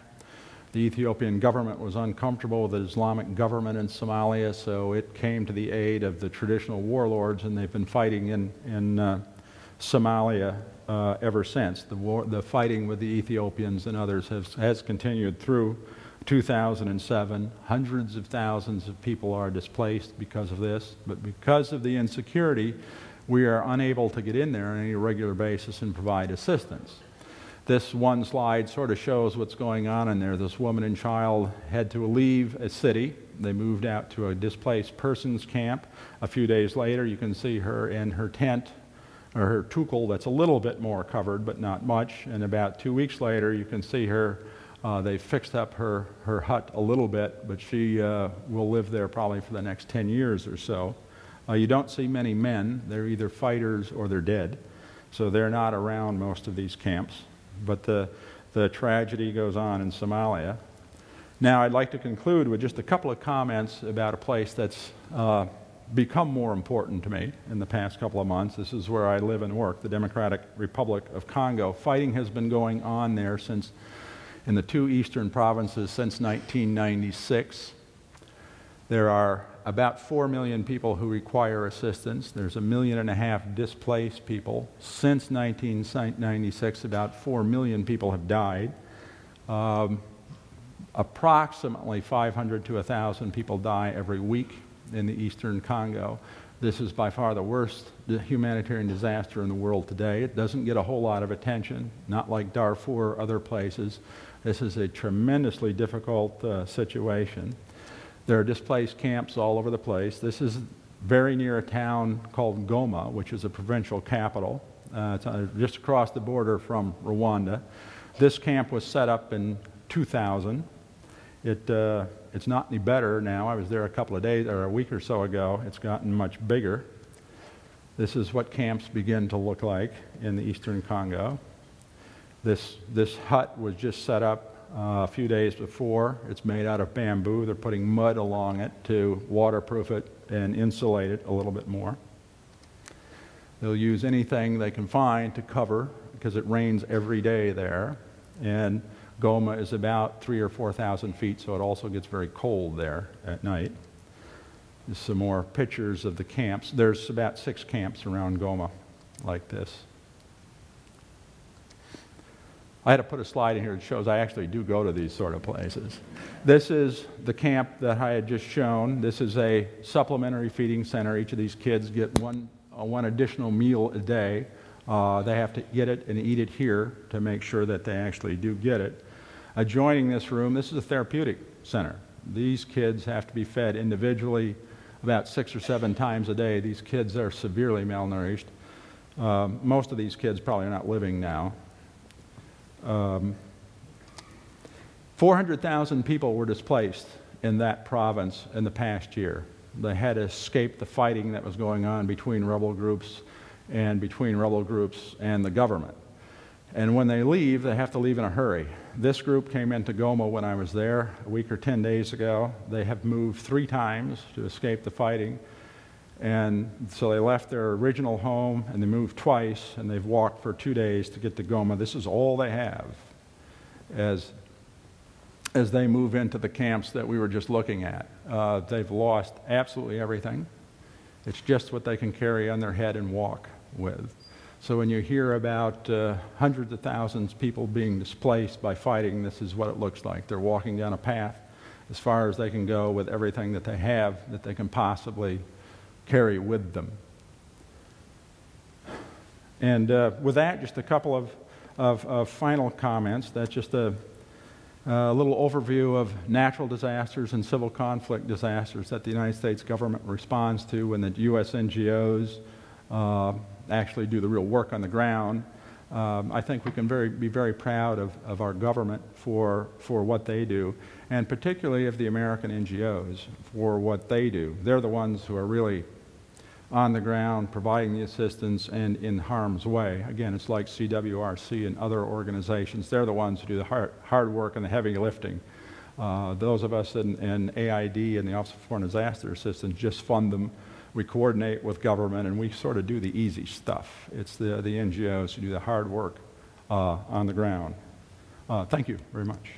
the Ethiopian government was uncomfortable with the Islamic government in Somalia, so it came to the aid of the traditional warlords, and they've been fighting in, in uh, Somalia uh, ever since. The, war, the fighting with the Ethiopians and others has, has continued through 2007. Hundreds of thousands of people are displaced because of this, but because of the insecurity, we are unable to get in there on any regular basis and provide assistance. This one slide sort of shows what's going on in there. This woman and child had to leave a city. They moved out to a displaced persons camp. A few days later, you can see her in her tent or her tukel that's a little bit more covered, but not much. And about two weeks later, you can see her. Uh, they fixed up her, her hut a little bit, but she uh, will live there probably for the next 10 years or so. Uh, you don't see many men. They're either fighters or they're dead. So they're not around most of these camps but the, the tragedy goes on in Somalia. Now, I'd like to conclude with just a couple of comments about a place that's uh, become more important to me in the past couple of months. This is where I live and work, the Democratic Republic of Congo. Fighting has been going on there since, in the two eastern provinces since 1996. There are about 4 million people who require assistance. There's a million and a half displaced people. Since 1996, about 4 million people have died. Um, approximately 500 to 1,000 people die every week in the eastern Congo. This is by far the worst humanitarian disaster in the world today. It doesn't get a whole lot of attention, not like Darfur or other places. This is a tremendously difficult uh, situation. There are displaced camps all over the place. This is very near a town called Goma, which is a provincial capital. Uh, it's uh, just across the border from Rwanda. This camp was set up in 2000. It, uh, it's not any better now. I was there a couple of days or a week or so ago. It's gotten much bigger. This is what camps begin to look like in the eastern Congo. This, this hut was just set up uh, a few days before. It's made out of bamboo. They're putting mud along it to waterproof it and insulate it a little bit more. They'll use anything they can find to cover because it rains every day there. And Goma is about three or 4,000 feet, so it also gets very cold there at night. There's some more pictures of the camps. There's about six camps around Goma like this. I had to put a slide in here that shows I actually do go to these sort of places. This is the camp that I had just shown. This is a supplementary feeding center. Each of these kids get one, uh, one additional meal a day. Uh, they have to get it and eat it here to make sure that they actually do get it. Adjoining this room, this is a therapeutic center. These kids have to be fed individually about six or seven times a day. These kids are severely malnourished. Uh, most of these kids probably are not living now. Um, 400,000 people were displaced in that province in the past year. They had escaped the fighting that was going on between rebel groups and between rebel groups and the government. And when they leave, they have to leave in a hurry. This group came into Goma when I was there a week or 10 days ago. They have moved three times to escape the fighting. And so they left their original home and they moved twice and they've walked for two days to get to Goma. This is all they have as, as they move into the camps that we were just looking at. Uh, they've lost absolutely everything. It's just what they can carry on their head and walk with. So when you hear about uh, hundreds of thousands of people being displaced by fighting, this is what it looks like. They're walking down a path as far as they can go with everything that they have that they can possibly carry with them. And uh, with that, just a couple of, of, of final comments. That's just a, a, little overview of natural disasters and civil conflict disasters that the United States government responds to when the U.S. NGOs uh, actually do the real work on the ground. Um, I think we can very, be very proud of, of our government for, for what they do, and particularly of the American NGOs for what they do. They're the ones who are really on the ground providing the assistance and in harm's way. Again, it's like CWRC and other organizations. They're the ones who do the hard, hard work and the heavy lifting. Uh, those of us in, in, AID and the Office of Foreign Disaster Assistance just fund them. We coordinate with government and we sort of do the easy stuff. It's the, the NGOs who do the hard work uh, on the ground. Uh, thank you very much.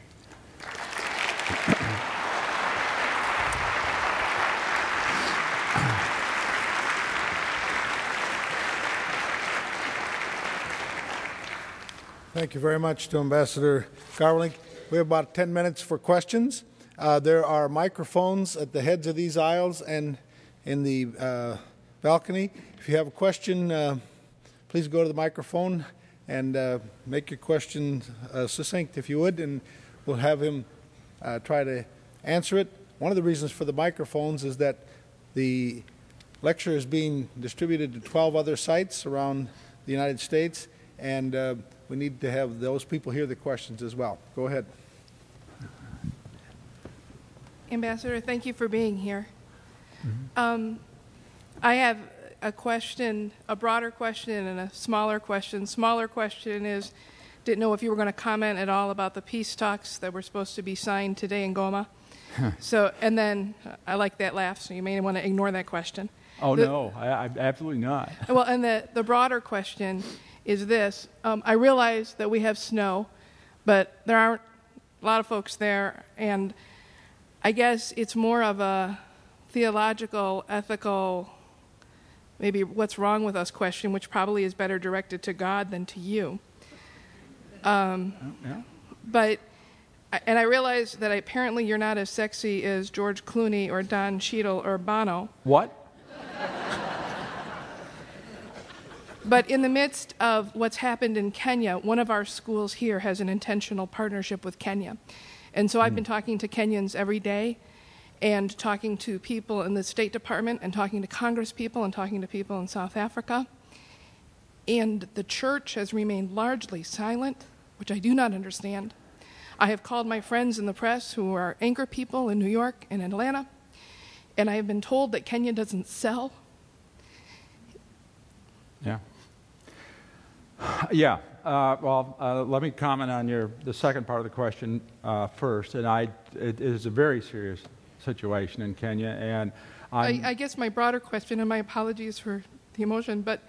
Thank you very much to Ambassador Garvelink. We have about 10 minutes for questions. Uh, there are microphones at the heads of these aisles and in the uh, balcony. If you have a question, uh, please go to the microphone and uh, make your question uh, succinct, if you would, and we'll have him uh, try to answer it. One of the reasons for the microphones is that the lecture is being distributed to 12 other sites around the United States, and we need to have those people hear the questions as well. Go ahead. Ambassador, thank you for being here. Mm-hmm. Um, I have a question, a broader question, and a smaller question. Smaller question is didn't know if you were going to comment at all about the peace talks that were supposed to be signed today in Goma. so, and then I like that laugh, so you may want to ignore that question. Oh, the, no, I, I, absolutely not. Well, and the, the broader question is this um, I realize that we have snow, but there aren't a lot of folks there, and I guess it's more of a theological, ethical, maybe what's wrong with us question, which probably is better directed to God than to you. Um, yeah. But, and I realize that apparently you're not as sexy as George Clooney or Don Cheadle or Bono. What? but in the midst of what's happened in Kenya, one of our schools here has an intentional partnership with Kenya. And so I've hmm. been talking to Kenyans every day and talking to people in the State Department and talking to Congress people and talking to people in South Africa. And the church has remained largely silent, which I do not understand. I have called my friends in the press who are anchor people in New York and Atlanta, and I have been told that Kenya doesn't sell. Yeah. Yeah. Uh, well, uh, let me comment on your the second part of the question uh, first. And I, it is a very serious situation in Kenya. And I, I guess my broader question, and my apologies for the emotion, but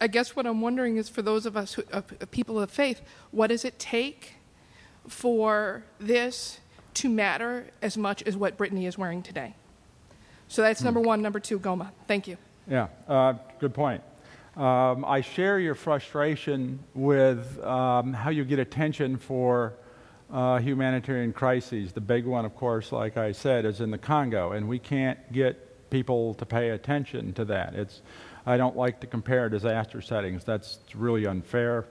I guess what I'm wondering is for those of us, who, uh, people of faith, what does it take for this to matter as much as what Britney is wearing today? So that's number one. Number two, Goma. Thank you. Yeah, uh, good point. Um, I share your frustration with um, how you get attention for uh, humanitarian crises. The big one, of course, like I said, is in the Congo, and we can't get people to pay attention to that. It's, I don't like to compare disaster settings. That's really unfair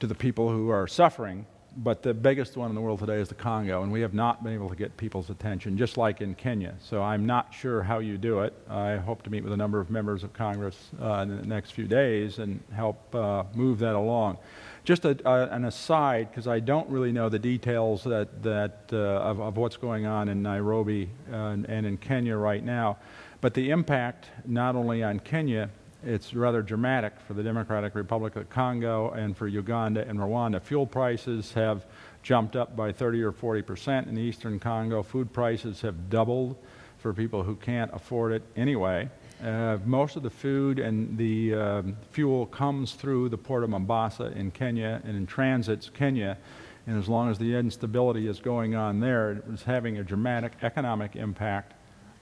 to the people who are suffering. But the biggest one in the world today is the Congo, and we have not been able to get people's attention, just like in Kenya. So I'm not sure how you do it. I hope to meet with a number of members of Congress uh, in the next few days and help uh, move that along. Just a, uh, an aside, because I don't really know the details that, that, uh, of, of, what's going on in Nairobi and, and in Kenya right now, but the impact not only on Kenya, it's rather dramatic for the Democratic Republic of Congo and for Uganda and Rwanda. Fuel prices have jumped up by 30 or 40 percent in the eastern Congo. Food prices have doubled for people who can't afford it anyway. Uh, most of the food and the um, fuel comes through the port of Mombasa in Kenya and in transits Kenya. And as long as the instability is going on there, it was having a dramatic economic impact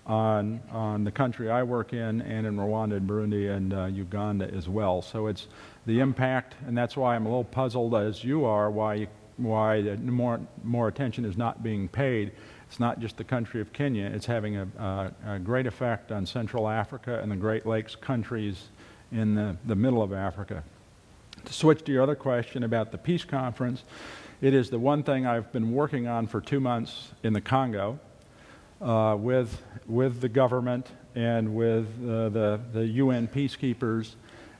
on, on the country I work in and in Rwanda and Burundi and uh, Uganda as well. So it's the impact, and that's why I'm a little puzzled as you are why, why more, more attention is not being paid it's not just the country of Kenya, it's having a, a, a great effect on Central Africa and the Great Lakes countries in the, the middle of Africa. To switch to your other question about the peace conference, it is the one thing I've been working on for two months in the Congo uh, with, with the government and with uh, the, the UN peacekeepers.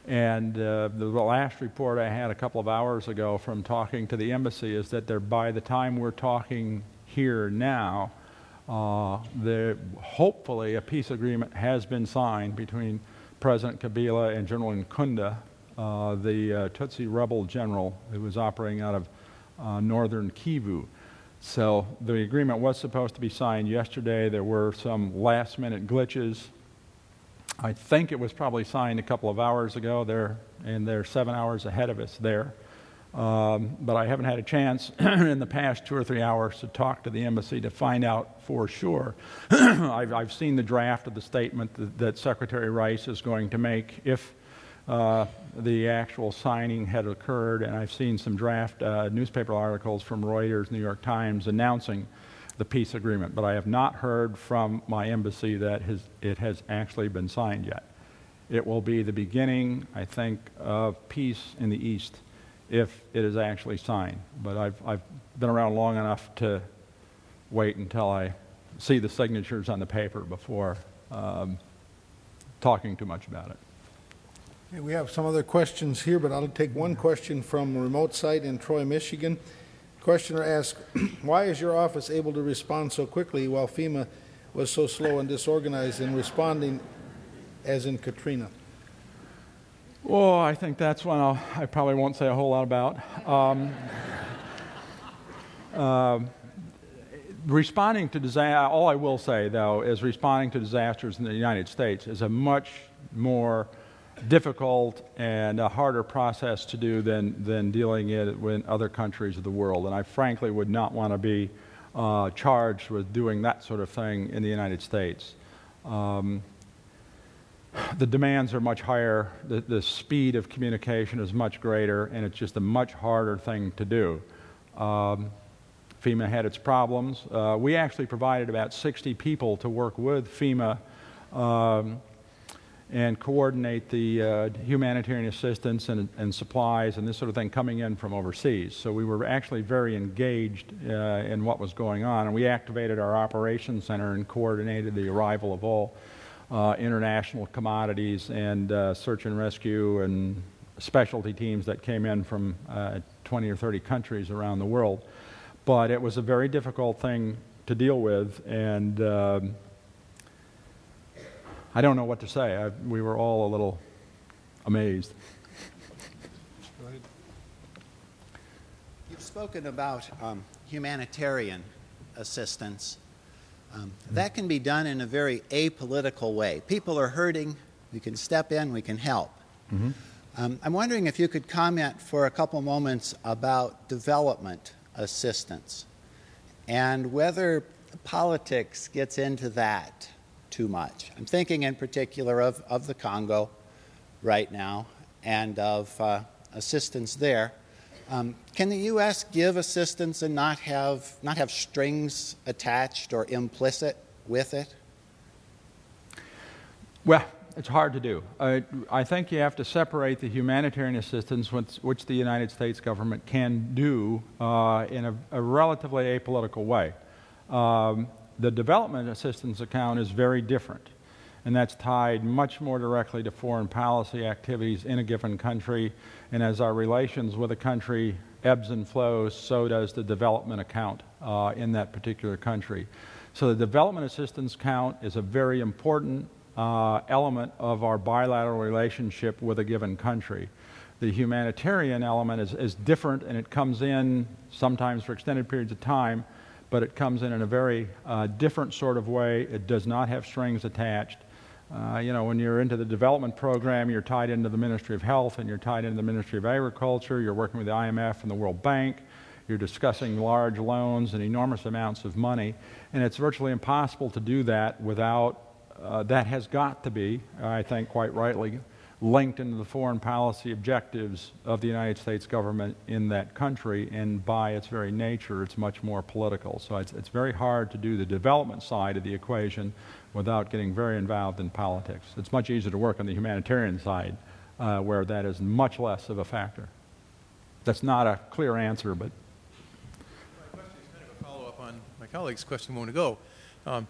And uh, the last report I had a couple of hours ago from talking to the embassy is that by the time we're talking here now. Uh, there, hopefully, a peace agreement has been signed between President Kabila and General Nkunda, uh, the uh, Tutsi rebel general who was operating out of uh, northern Kivu. So the agreement was supposed to be signed yesterday. There were some last minute glitches. I think it was probably signed a couple of hours ago there, and they're seven hours ahead of us there. Um, but I haven't had a chance in the past two or three hours to talk to the embassy to find out for sure. I've, I've, seen the draft of the statement that, that Secretary Rice is going to make if uh, the actual signing had occurred, and I've seen some draft uh, newspaper articles from Reuters, New York Times announcing the peace agreement. But I have not heard from my embassy that it has actually been signed yet. It will be the beginning, I think, of peace in the East if it is actually signed. But I've, I've been around long enough to wait until I see the signatures on the paper before um, talking too much about it. Okay, we have some other questions here, but I'll take one question from a remote site in Troy, Michigan. Questioner asks, why is your office able to respond so quickly while FEMA was so slow and disorganized in responding as in Katrina? Well, I think that's one I'll, i probably won't say a whole lot about. Um, uh, responding to disaster, all I will say, though, is responding to disasters in the United States is a much more difficult and a harder process to do than, than dealing it in other countries of the world. And I frankly would not want to be uh, charged with doing that sort of thing in the United States. Um, the demands are much higher, the, the speed of communication is much greater, and it's just a much harder thing to do. Um, FEMA had its problems. Uh, we actually provided about 60 people to work with FEMA um, and coordinate the uh, humanitarian assistance and, and, supplies and this sort of thing coming in from overseas. So we were actually very engaged uh, in what was going on, and we activated our operations center and coordinated the arrival of all uh, international commodities and uh, search and rescue and specialty teams that came in from uh, 20 or 30 countries around the world. But it was a very difficult thing to deal with, and um, I don't know what to say. I, we were all a little amazed. You've spoken about um, humanitarian assistance. Um, that can be done in a very apolitical way. People are hurting, we can step in, we can help. Mm-hmm. Um, I'm wondering if you could comment for a couple moments about development assistance and whether politics gets into that too much. I'm thinking in particular of, of the Congo right now and of uh, assistance there. Um, can the U.S. give assistance and not have, not have strings attached or implicit with it? Well, it's hard to do. Uh, I think you have to separate the humanitarian assistance, which, which the United States government can do uh, in a, a, relatively apolitical way. Um, the development assistance account is very different, and that's tied much more directly to foreign policy activities in a given country. And as our relations with a country ebbs and flows, so does the development account uh, in that particular country. So the development assistance count is a very important uh, element of our bilateral relationship with a given country. The humanitarian element is, is different and it comes in sometimes for extended periods of time but it comes in in a very uh, different sort of way. It does not have strings attached. Uh, you know, when you're into the development program, you're tied into the Ministry of Health and you're tied into the Ministry of Agriculture. You're working with the IMF and the World Bank. You're discussing large loans and enormous amounts of money. And it's virtually impossible to do that without, uh, that has got to be, I think quite rightly, linked into the foreign policy objectives of the United States government in that country, and by its very nature, it's much more political. So it's, it's very hard to do the development side of the equation without getting very involved in politics. It's much easier to work on the humanitarian side, uh, where that is much less of a factor. That's not a clear answer, but. My question is kind of a follow up on my colleague's question a moment ago. Um,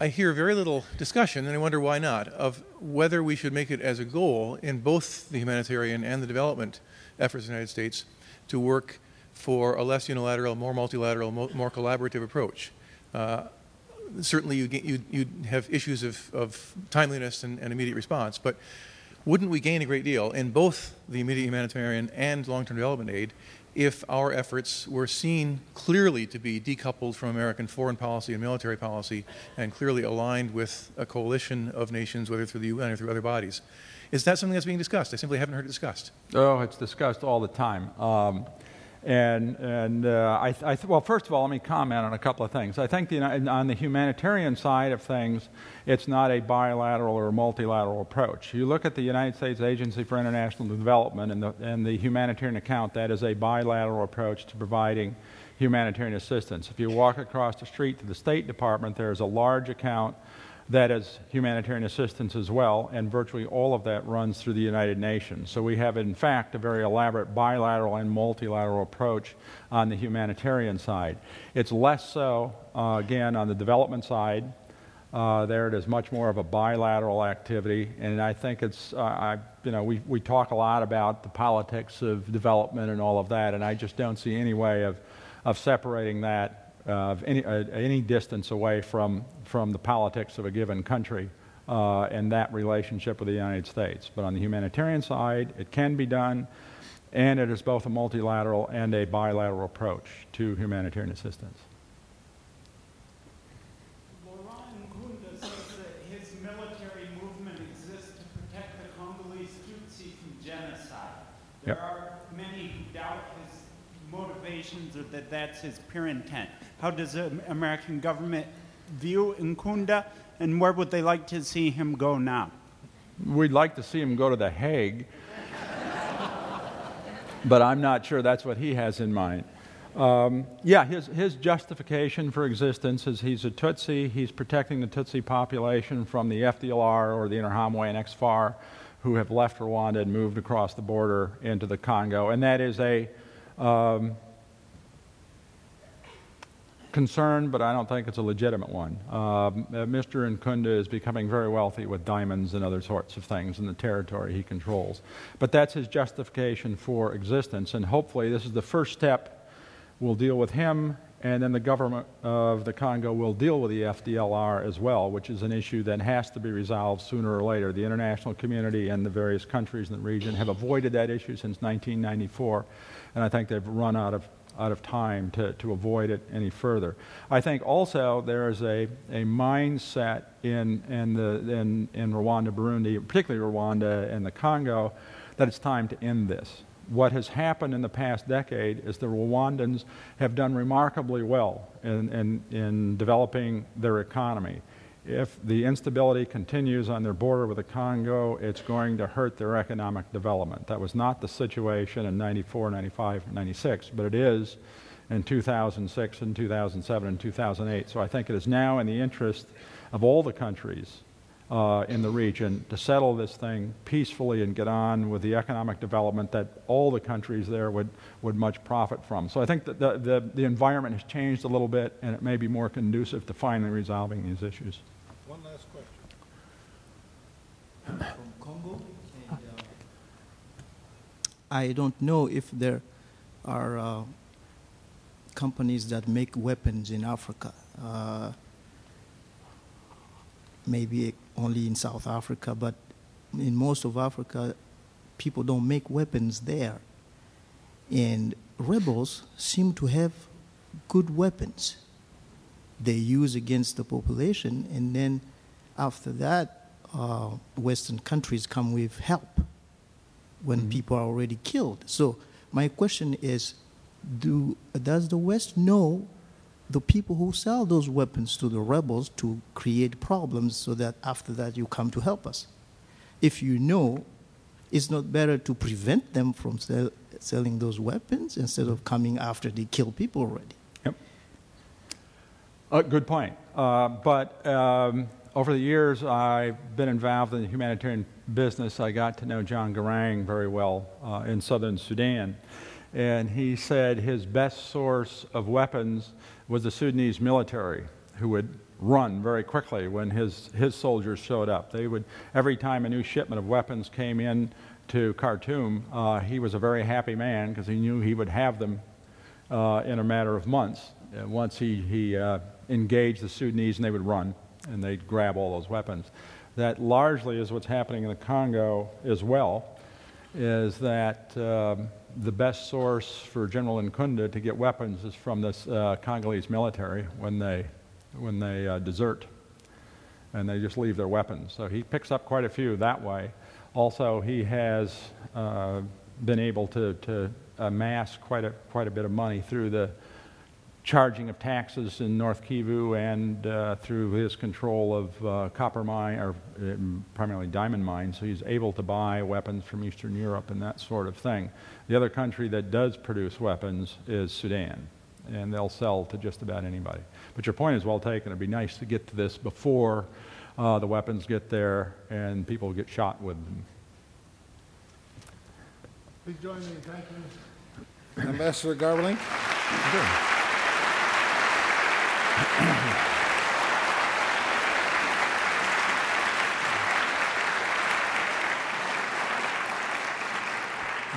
I hear very little discussion, and I wonder why not, of whether we should make it as a goal in both the humanitarian and the development efforts of the United States to work for a less unilateral, more multilateral, more collaborative approach. Uh, certainly, you, you, you have issues of, of timeliness and, and immediate response, but wouldn't we gain a great deal in both the immediate humanitarian and long term development aid if our efforts were seen clearly to be decoupled from American foreign policy and military policy and clearly aligned with a coalition of nations, whether through the UN or through other bodies. Is that something that's being discussed? I simply haven't heard it discussed. Oh, it's discussed all the time. Um, and, and uh, I, I th- well, first of all, let me comment on a couple of things. I think the, on the humanitarian side of things, it's not a bilateral or multilateral approach. You look at the United States Agency for International Development and the, and the humanitarian account, that is a bilateral approach to providing humanitarian assistance. If you walk across the street to the State Department, there's a large account that is humanitarian assistance as well, and virtually all of that runs through the United Nations. So we have, in fact, a very elaborate bilateral and multilateral approach on the humanitarian side. It's less so, uh, again, on the development side. Uh, there it is much more of a bilateral activity, and I think it's, uh, I, you know, we, we talk a lot about the politics of development and all of that, and I just don't see any way of, of separating that of any, uh, any distance away from, from the politics of a given country uh, and that relationship with the United States. But on the humanitarian side, it can be done, and it is both a multilateral and a bilateral approach to humanitarian assistance. says that his military movement exists to protect the Congolese Tutsi from genocide. There yep. are many who doubt his motivations or that that's his pure intent? How does the American government view Nkunda, and where would they like to see him go now? We'd like to see him go to The Hague, but I'm not sure that's what he has in mind. Um, yeah, his, his justification for existence is he's a Tutsi. He's protecting the Tutsi population from the FDLR or the Interahamwe and ex-FAR who have left Rwanda and moved across the border into the Congo. And that is a um, concern, but I don't think it's a legitimate one. Um, uh, Mr. Nkunda is becoming very wealthy with diamonds and other sorts of things in the territory he controls. But that's his justification for existence, and hopefully this is the first step We'll deal with him, and then the government of the Congo will deal with the FDLR as well, which is an issue that has to be resolved sooner or later. The international community and the various countries in the region have avoided that issue since 1994, and I think they've run out of out of time to, to avoid it any further. I think also there is a, a mindset in, in, the, in, in Rwanda, Burundi, particularly Rwanda and the Congo, that it's time to end this what has happened in the past decade is the Rwandans have done remarkably well in, in, in, developing their economy. If the instability continues on their border with the Congo, it's going to hurt their economic development. That was not the situation in 94, 95, 96, but it is in 2006 and 2007 and 2008. So I think it is now in the interest of all the countries uh, in the region to settle this thing peacefully and get on with the economic development that all the countries there would, would much profit from. So I think that the, the, the environment has changed a little bit and it may be more conducive to finally resolving these issues. One last question. From Congo. And, uh, I don't know if there are uh, companies that make weapons in Africa. Uh, maybe only in South Africa, but in most of Africa, people don't make weapons there. And rebels seem to have good weapons they use against the population, and then after that, uh, Western countries come with help when mm-hmm. people are already killed. So my question is, do does the West know the people who sell those weapons to the rebels to create problems so that after that you come to help us. If you know, it's not better to prevent them from sell, selling those weapons instead of coming after they kill people already. Yep. Uh, good point. Uh, but um, over the years, I've been involved in the humanitarian business. I got to know John Garang very well uh, in southern Sudan. And he said his best source of weapons was the Sudanese military, who would run very quickly when his, his soldiers showed up. They would, every time a new shipment of weapons came in to Khartoum, uh, he was a very happy man because he knew he would have them uh, in a matter of months. Uh, once he, he uh, engaged the Sudanese and they would run and they'd grab all those weapons. That largely is what's happening in the Congo as well, is that um, the best source for General Nkunda to get weapons is from this uh, Congolese military when they, when they uh, desert and they just leave their weapons. So he picks up quite a few that way. Also, he has uh, been able to, to amass quite a, quite a bit of money through the charging of taxes in North Kivu and uh, through his control of uh, copper mine, or um, primarily diamond mines, so he's able to buy weapons from Eastern Europe and that sort of thing. The other country that does produce weapons is Sudan, and they'll sell to just about anybody. But your point is well taken. It'd be nice to get to this before uh, the weapons get there and people get shot with them. Please join me in thanking Ambassador Garvelink.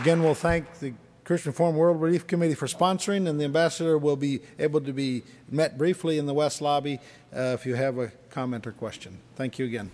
Again, we'll thank the Christian Reformed World Relief Committee for sponsoring, and the ambassador will be able to be met briefly in the West Lobby uh, if you have a comment or question. Thank you again.